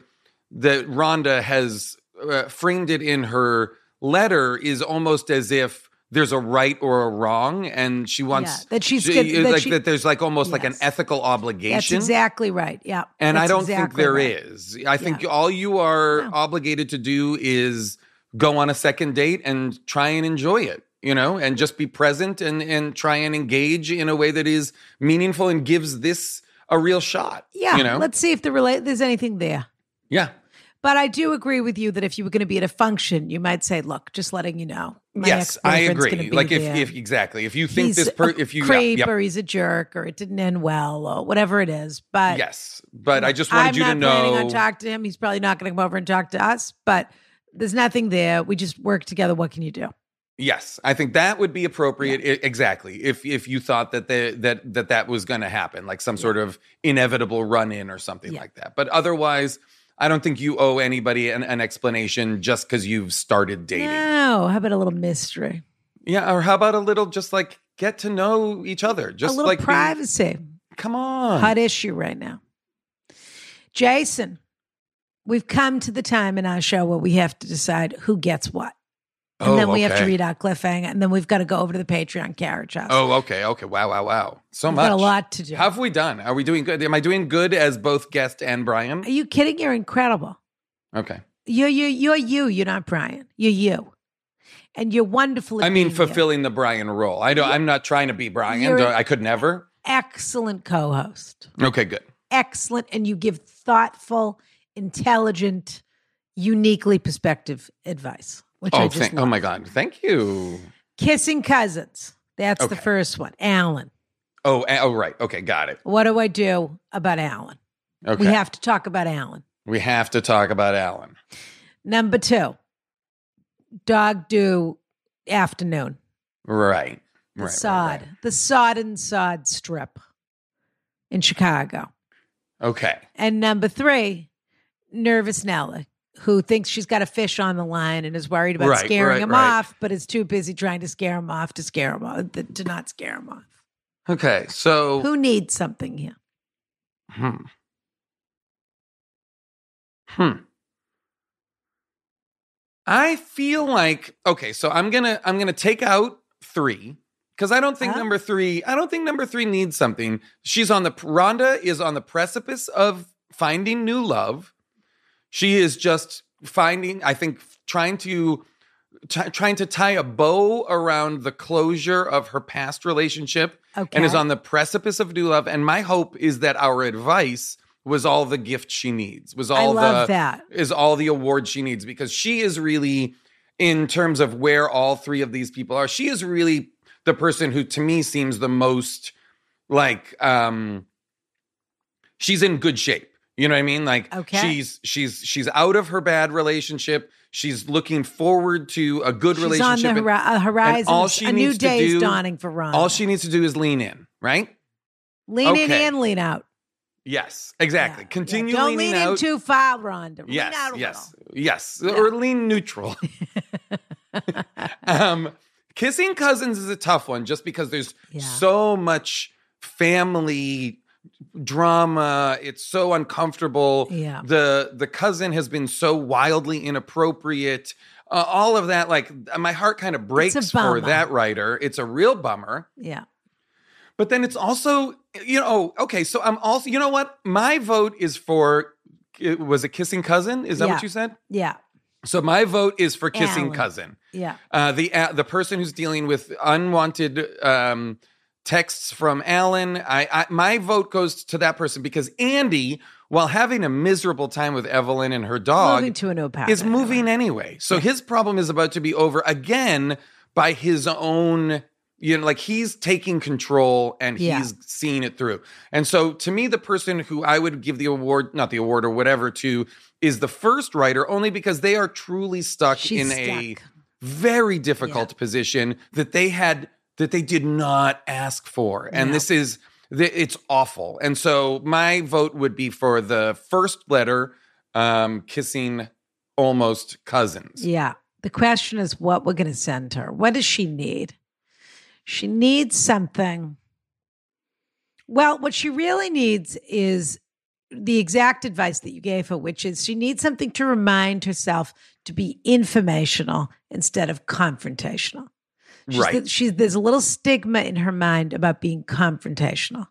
that Rhonda has uh, framed it in her letter is almost as if there's a right or a wrong and she wants Yeah, that she's she- that like she- that there's like almost like an ethical obligation That's exactly right. Yeah. and I don't exactly think there right. is. I think Yeah. all you are obligated to do is go on a second date and try and enjoy it, you know, and just be present and and try and engage in a way that is meaningful and gives this a real shot. Yeah. You know? Let's see if the relate there's anything there. yeah. But I do agree with you that if you were going to be at a function, you might say, "Look, just letting you know." my yes, I agree. Like if, there. if exactly. If you think he's this per if you yeah, creep yep. or he's a jerk or it didn't end well or whatever it is. But yes. But I just wanted I'm you to not planning on know talking to him. He's probably not going to come over and talk to us. But there's nothing there. We just work together. What can you do? Yes, I think that would be appropriate. I- exactly. If if you thought that the, that that that was going to happen, like some sort of inevitable run in or something Yeah. like that. But otherwise, I don't think you owe anybody an, an explanation just because you've started dating. No. How about a little mystery? Yeah. Or how about a little just like get to know each other? Just a little like privacy. come on. Hot issue right now. Jason, we've come to the time in our show where we have to decide who gets what. And Oh, then we have to read our cliffhanger, and then we've got to go over to the Patreon carriage house. Oh, okay, okay. Wow, wow, wow. So We've much. got a lot to do. How have we done? Are we doing good? Am I doing good as both guest and Brian? Are you kidding? You're incredible. Okay. You're you you're you. You're not Brian. You're you, and you're wonderful. I mean, being you. fulfilling the Brian role. I don't. I'm not trying to be Brian. I could never. Excellent co-host. Okay, good. Excellent, and you give thoughtful, intelligent, uniquely perspective advice, which oh, I Oh, just thank, oh my God. Thank you. Kissing cousins. That's the first one. Alan. Oh, oh, right. Okay, got it. What do I do about Alan? Okay. We have to talk about Alan. we have to talk about Alan. Number two, dog do afternoon. Right. The right, sod, right, right. the sod and sod strip in Chicago. Okay. And number three, nervous Nellie, who thinks she's got a fish on the line and is worried about Right, scaring right, him right. off, but is too busy trying to scare him off to scare him off, to not scare him off. Okay. So, Who needs something here? hmm. Hmm. I feel like okay, so I'm gonna I'm gonna take out three because I don't think Huh? number three. I don't think number three needs something. She's on the Rhonda is on the precipice of finding new love. She is just finding. I think trying to t- trying to tie a bow around the closure of her past relationship Okay. and is on the precipice of new love. And my hope is that our advice was all the gift she needs, was I all love the that. is all the award she needs because she is really in terms of where all three of these people are. She is really the person who to me seems the most like um she's in good shape. You know what I mean? Like Okay. she's she's she's out of her bad relationship. She's looking forward to a good She's on the hori- horizon. all she a new needs to day is do- dawning for Ron. all she needs to do is lean in, right? lean in and lean out. Yes, exactly. Yeah, Continue yeah. Don't lean out. in too far, Rhonda. Lean yes, out a yes, little. yes, or lean neutral. um, kissing cousins is a tough one, just because there's Yeah. so much family drama. It's so uncomfortable. Yeah. the The cousin has been so wildly inappropriate. Uh, all of that, like my heart kind of breaks for that writer. It's a real bummer. Yeah. But then it's also, you know, okay, so I'm also, you know what? My vote is for, it was a kissing cousin? Is that Yeah. what you said? Yeah. So my vote is for kissing Alan. cousin. Yeah. Uh, the uh, the person who's dealing with unwanted um, texts from Alan. I, I my vote goes to that person because Andy, while having a miserable time with Evelyn and her dog, Moving to a new path. is moving anyway. So his problem is about to be over again by his own, you know, like he's taking control and Yeah. he's seeing it through. And so to me, the person who I would give the award, not the award or whatever, to is the first writer, only because they are truly stuck She's in a very difficult position that they had that they did not ask for. And Yeah. this is, it's awful. And so my vote would be for the first letter, um, kissing almost cousins. Yeah. The question is what we're going to send her. What does she need? She needs something. Well, what she really needs is the exact advice that you gave her, which is she needs something to remind herself to be informational instead of confrontational. She's Right. she's there's a little stigma in her mind about being confrontational.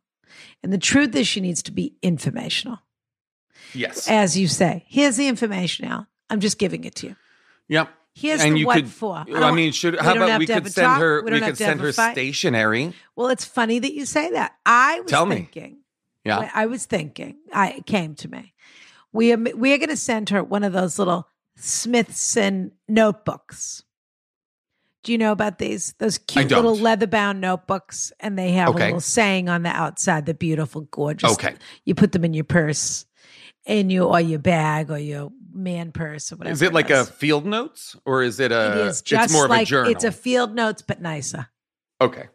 And the truth is she needs to be informational. Yes. As you say, here's the information, Al. I'm just giving it to you. yep. Here's and the you what could, for. I, don't- mean, should how about we could send talk. her? We We, don't have could send her stationery. Well, it's funny that you say that. I was Tell me. thinking. Yeah. I was thinking. I it came to me. We are we are going to send her one of those little Smythson notebooks. Do you know about these? Those cute little leather bound notebooks, and they have Okay. a little saying on the outside. They're beautiful, gorgeous. Okay. You put them in your purse, in you or your bag or your man purse or whatever. Is it like is. a field notes or is it a? It is just it's more like of a journal. it's a field notes, but nicer. okay.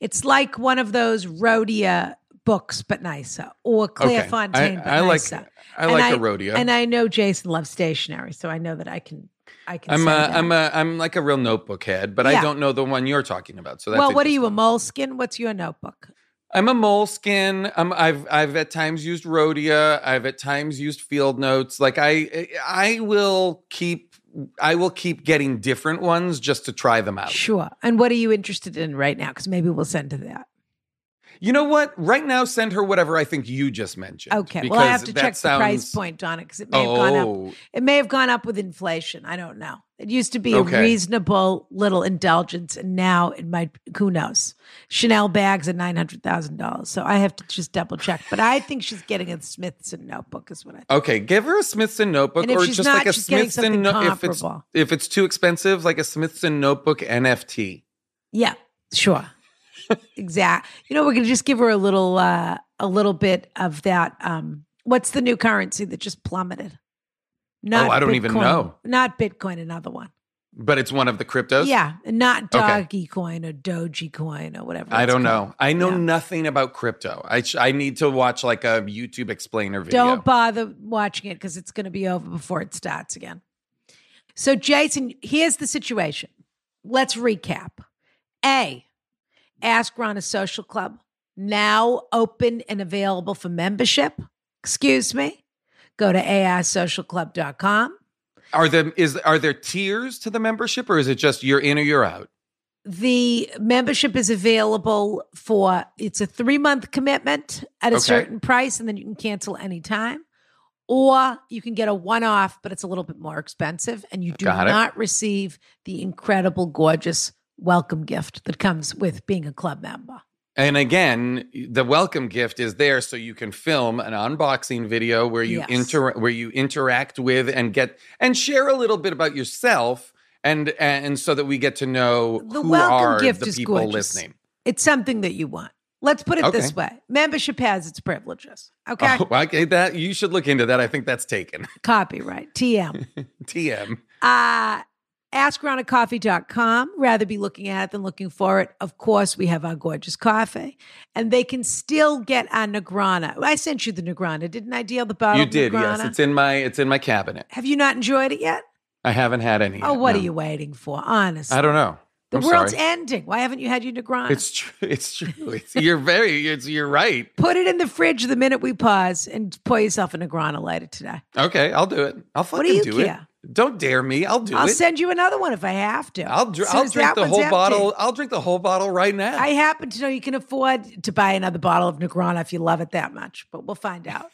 It's like one of those Rhodia books, but nicer, or Claire Okay. Fontaine, I, but I like nicer. I And like I- a Rhodia. And I know Jason loves stationery, so I know that I can. I can. I'm a. I'm a, I'm like a real notebook head, but I don't know the one you're talking about. So that's well, what are you, a Moleskine? What's your notebook? I'm a Moleskine. I'm, I've I've at times used Rhodia. I've at times used field notes. Like I I will keep I will keep getting different ones just to try them out. Sure. And what are you interested in right now? Because maybe we'll send to that. You know what? Right now, send her whatever I think you just mentioned. Okay. Well, I have to check that the price point on it because it may have gone up. Oh, It may have gone up with inflation. I don't know. It used to be Okay. a reasonable little indulgence, and now it might. Who knows? Chanel bags at nine hundred thousand dollars. So I have to just double check. But I think she's getting a Smythson notebook. Is what I think. okay. Give her a Smythson notebook, And if or she's just not, like a Smythson. no- if it's if it's too expensive, like a Smythson notebook NFT. Yeah, sure. Exact. You know, we're gonna just give her a little, uh, a little bit of that. Um, what's the new currency that just plummeted? Not Oh, I don't even know. Not Bitcoin, another one. But it's one of the cryptos. Yeah, not Okay. Doggy Coin or Doji Coin or whatever. I don't called. know. I know Yeah. nothing about crypto. I sh- I need to watch like a YouTube explainer video. Don't bother watching it because it's going to be over before it starts again. So, Jason, here's the situation. Let's recap. A, Ask Ronna Social Club, now open and available for membership. Excuse me. Go to AISocialClub.com. Are there is are there tiers to the membership, or is it just you're in or you're out? The membership is available for it's a three month commitment at a Okay. certain price, and then you can cancel anytime. Or you can get a one off, but it's a little bit more expensive, and you do not receive the incredible, gorgeous welcome gift that comes with being a club member. And again, the welcome gift is there so you can film an unboxing video where you Yes. inter where you interact with and get and share a little bit about yourself and and so that we get to know The who welcome are gift the is people gorgeous. listening. It's something that you want. Let's put it this way membership has its privileges. Okay. Oh, okay, that you should look into that. I think that's taken. Copyright, TM. TM. Uh, AskRonnaCoffee.com. Rather be looking at it than looking for it. Of course, we have our gorgeous coffee, and they can still get our Negrana. I sent you the Negrana, didn't I? Deal the bottle. You did, yes. It's in my it's in my cabinet. have you not enjoyed it yet? I haven't had any. Oh, yet, what no. are you waiting for? Honestly, I don't know. The I'm world's sorry. ending. Why haven't you had your Negrana? It's true. It's true. It's, you're very. It's, you're right. Put it in the fridge the minute we pause and pour yourself a Negrana later today. Okay, I'll do it. I'll What fucking do you do care? it. Don't dare me. I'll do it. I'll send you another one if I have to. I'll, dr- I'll drink the whole empty. bottle. I'll drink the whole bottle right now. I happen to know you can afford to buy another bottle of Negrana if you love it that much, but we'll find out.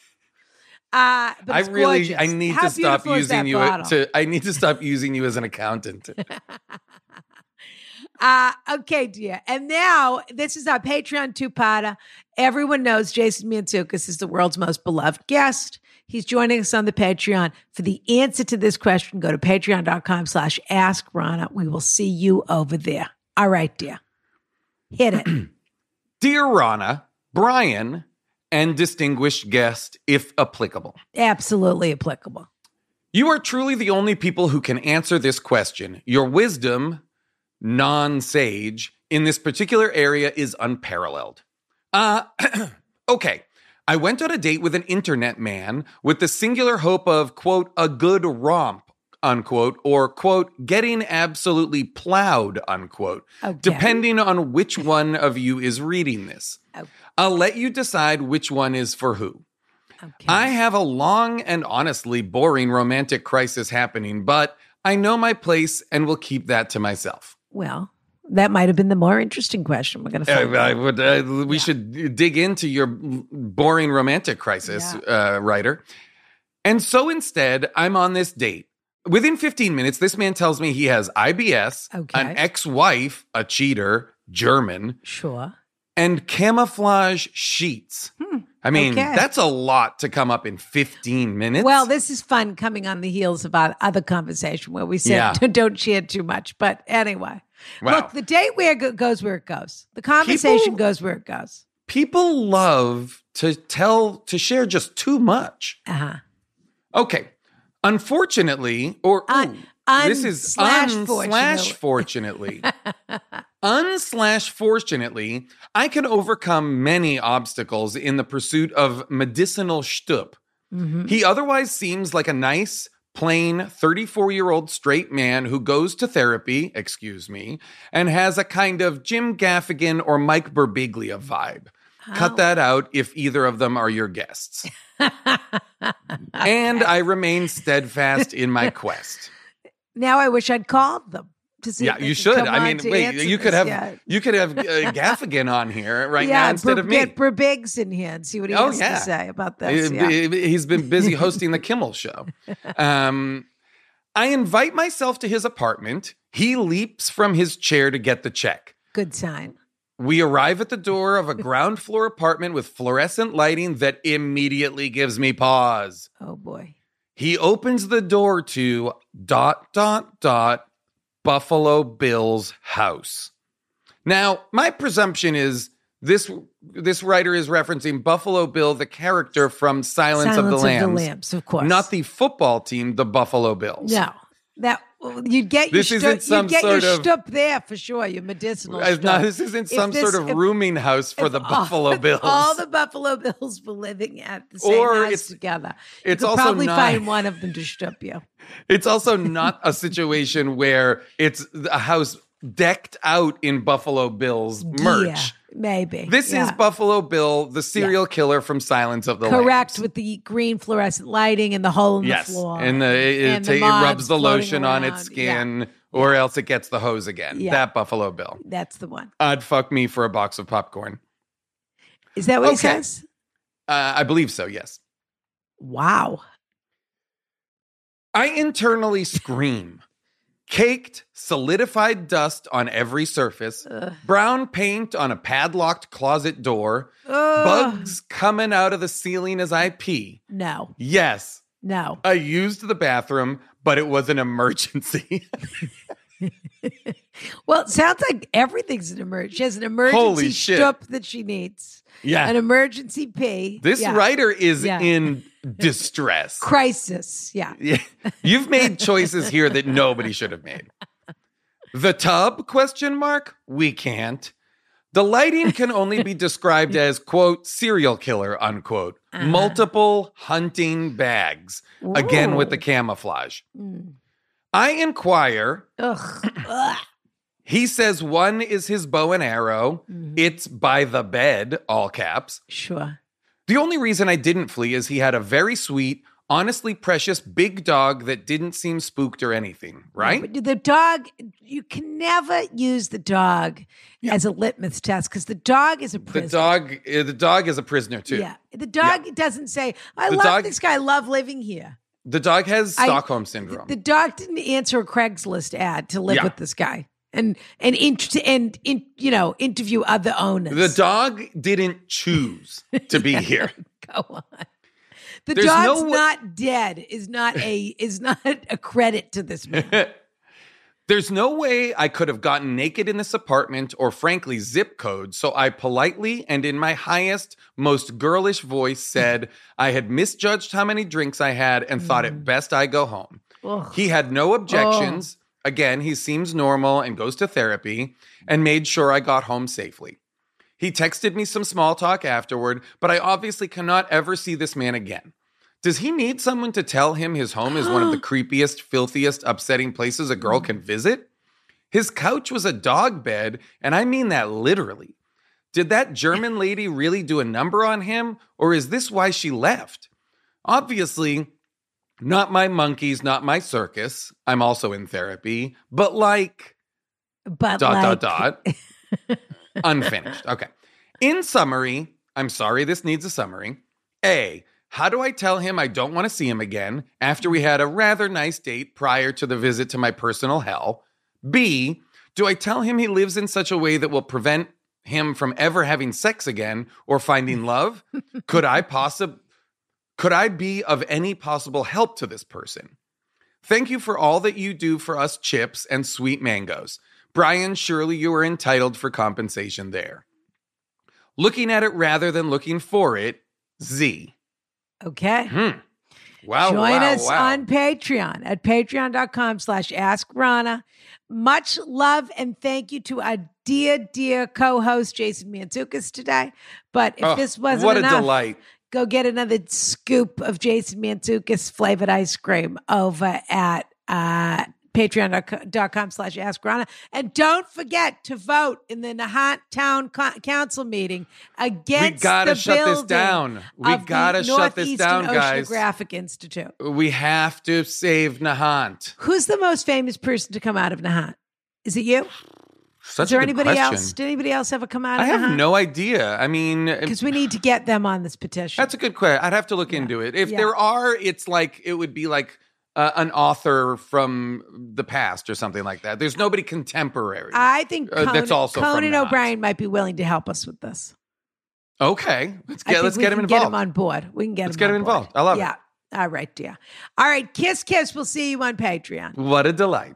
Uh, but I really, gorgeous. I need How to stop beautiful is that using you bottle? to. I need to stop using you as an accountant. Uh, okay, dear. And now this is our Patreon two-parter. Everyone knows Jason Mantzoukas is the world's most beloved guest. He's joining us on the Patreon. For the answer to this question, go to patreon.com slash ask Ronna. We will see you over there. All right, dear. Hit it. Dear Ronna, Brian, and distinguished guest, if applicable. Absolutely applicable. You are truly the only people who can answer this question. Your wisdom, non sage, in this particular area is unparalleled. Uh, okay. I went on a date with an internet man with the singular hope of, quote, a good romp, unquote, or, quote, getting absolutely plowed, unquote, Okay. depending on which one of you is reading this. Okay. I'll let you decide which one is for who. Okay. I have a long and honestly boring romantic crisis happening, but I know my place and will keep that to myself. well, that might have been the more interesting question. We're going to I, find I out. would. Uh, we should dig into your boring romantic crisis, uh, writer. And so instead, I'm on this date. Within 15 minutes, this man tells me he has IBS, Okay. an ex-wife, a cheater, German, Sure. and camouflage sheets. I mean, Hmm. Okay. that's a lot to come up in 15 minutes. Well, this is fun coming on the heels of our other conversation where we said Yeah. don't share too much. But anyway, Wow. look, the date where it goes where it goes. The conversation People- goes where it goes. people love to tell to share just too much. Uh huh. Okay. Unfortunately, or ooh, un this is slash un slash fortunately. un slash fortunately, I can overcome many obstacles in the pursuit of medicinal shtup. Mhm. He otherwise seems like a nice, plain 34 year old straight man who goes to therapy, excuse me, and has a kind of Jim Gaffigan or Mike Birbiglia vibe. Cut that out if either of them are your guests. and I remain steadfast in my quest. Now I wish I'd called them. Yeah, you should. I mean, wait, you could have you could have uh, Gaffigan on here right yeah, now instead Br- of me. Get Briggs in here and see what he Oh, has yeah. to say about this. He, yeah. He's been busy hosting the Kimmel show. Um, I invite myself to his apartment. He leaps from his chair to get the check. Good sign. We arrive at the door of a ground floor apartment with fluorescent lighting that immediately gives me pause. Oh boy. He opens the door to dot dot dot Buffalo Bill's house. Now, my presumption is this this writer is referencing Buffalo Bill, the character from Silence, of the Lambs, Lambs, of course. not the football team, the Buffalo Bills. No. That you'd get This your isn't stu- some you'd get sort your of- stup there for sure. Your medicinal. As- no, this isn't some this- sort of if- rooming house for the all- Buffalo Bills. All the Buffalo Bills were living at the same Or house it's- together. it's you could also probably not- find one of them to stup you. It's also not a situation where it's a house decked out in Buffalo Bills merch. Yeah, maybe. This yeah. is Buffalo Bill, the serial killer from Silence of the Lambs, correct Lambs. with the green fluorescent lighting and the hole in yes, the floor. and the, it, it, and the it rubs the lotion on its around. skin, or else it gets the hose again. Yeah. That Buffalo Bill. That's the one. I'd fuck me for a box of popcorn. Is that what he says? Uh, I believe so. Yes. Wow. I internally scream. Caked, solidified dust on every surface, brown paint on a padlocked closet door, Ugh. bugs coming out of the ceiling as I pee. No, Yes, no. I used the bathroom, but it was an emergency. Well, it sounds like everything's an emergency. She has an emergency Holy shit. that she needs. Yeah. An emergency pee. this Yeah. writer is Yeah. in distress. crisis. Yeah. Yeah. You've made choices here that nobody should have made. The tub question mark? We can't. The lighting can only be described as quote serial killer unquote. Multiple hunting bags. Again with the camouflage. Mm. I inquire. Ugh. He says one is his bow and arrow. It's by the bed, all caps. Sure. The only reason I didn't flee is he had a very sweet, honestly precious big dog that didn't seem spooked or anything, right? But the dog, you can never use the dog as a litmus test because the dog is a prisoner. the dog uh, the dog is a prisoner too. Yeah. The dog doesn't say, I The love dog- this guy. I love living here. The dog has I- Stockholm syndrome. The dog didn't answer a Craigslist ad to live Yeah. with this guy and and int- and in, you know interview other owners. the dog didn't choose to be here. Go on. The There's dog's wa- not dead. Is not a is not a credit to this man. There's no way I could have gotten naked in this apartment or frankly zip code, so I politely and in my highest, most girlish voice said I had misjudged how many drinks I had and thought it mm. best I go home. Ugh. He had no objections. Oh. Again, he seems normal and goes to therapy and made sure I got home safely. He texted me some small talk afterward, but I obviously cannot ever see this man again. Does he need someone to tell him his home is one of the creepiest, filthiest, upsetting places a girl can visit? His couch was a dog bed, and I mean that literally. Did that German lady really do a number on him, or is this why she left? Obviously, not my monkeys, not my circus. I'm also in therapy, but like But dot like, dot dot unfinished. Okay. In summary, I'm sorry this needs a summary. A, how do I tell him I don't want to see him again after we had a rather nice date prior to the visit to my personal hell? B, do I tell him he lives in such a way that will prevent him from ever having sex again or finding love? Could I possibly could I be of any possible help to this person? Thank you for all that you do for us chips and sweet mangoes. Brian, surely you are entitled for compensation there. Looking at it rather than looking for it, Z. Okay. Hmm. Wow. Join wow, us wow. on Patreon at patreon.com slash ask Ronna. Much love and thank you to our dear, dear co-host Jason Mantzoukas today. But if Oh, this wasn't what a enough, delight. Go get another scoop of Jason Mantzoukas flavored ice cream over at uh, patreon.com slash ask Ronna. And don't forget to vote in the Nahant Town Co- Council meeting against We gotta the shut this down. We of the gotta shut this down, guys. Oceanographic Institute. We have to save Nahant. Who's the most famous person to come out of Nahant? Is it you? Such Is there anybody question. else? Did anybody else ever come out I have no idea. I mean, Because we need to get them on this petition. that's a good question. I'd have to look into it. If Yeah. there are, it's like it would be like uh, an author from the past or something like that. There's nobody contemporary. I think Uh, that's also Conan. O'Brien might be willing to help us with this. okay, let's get let's get him involved. Get him on board. We can get Let's him. get him board. involved. I love it. yeah. All right, dear. All right, kiss, kiss. We'll see you on Patreon. What a delight.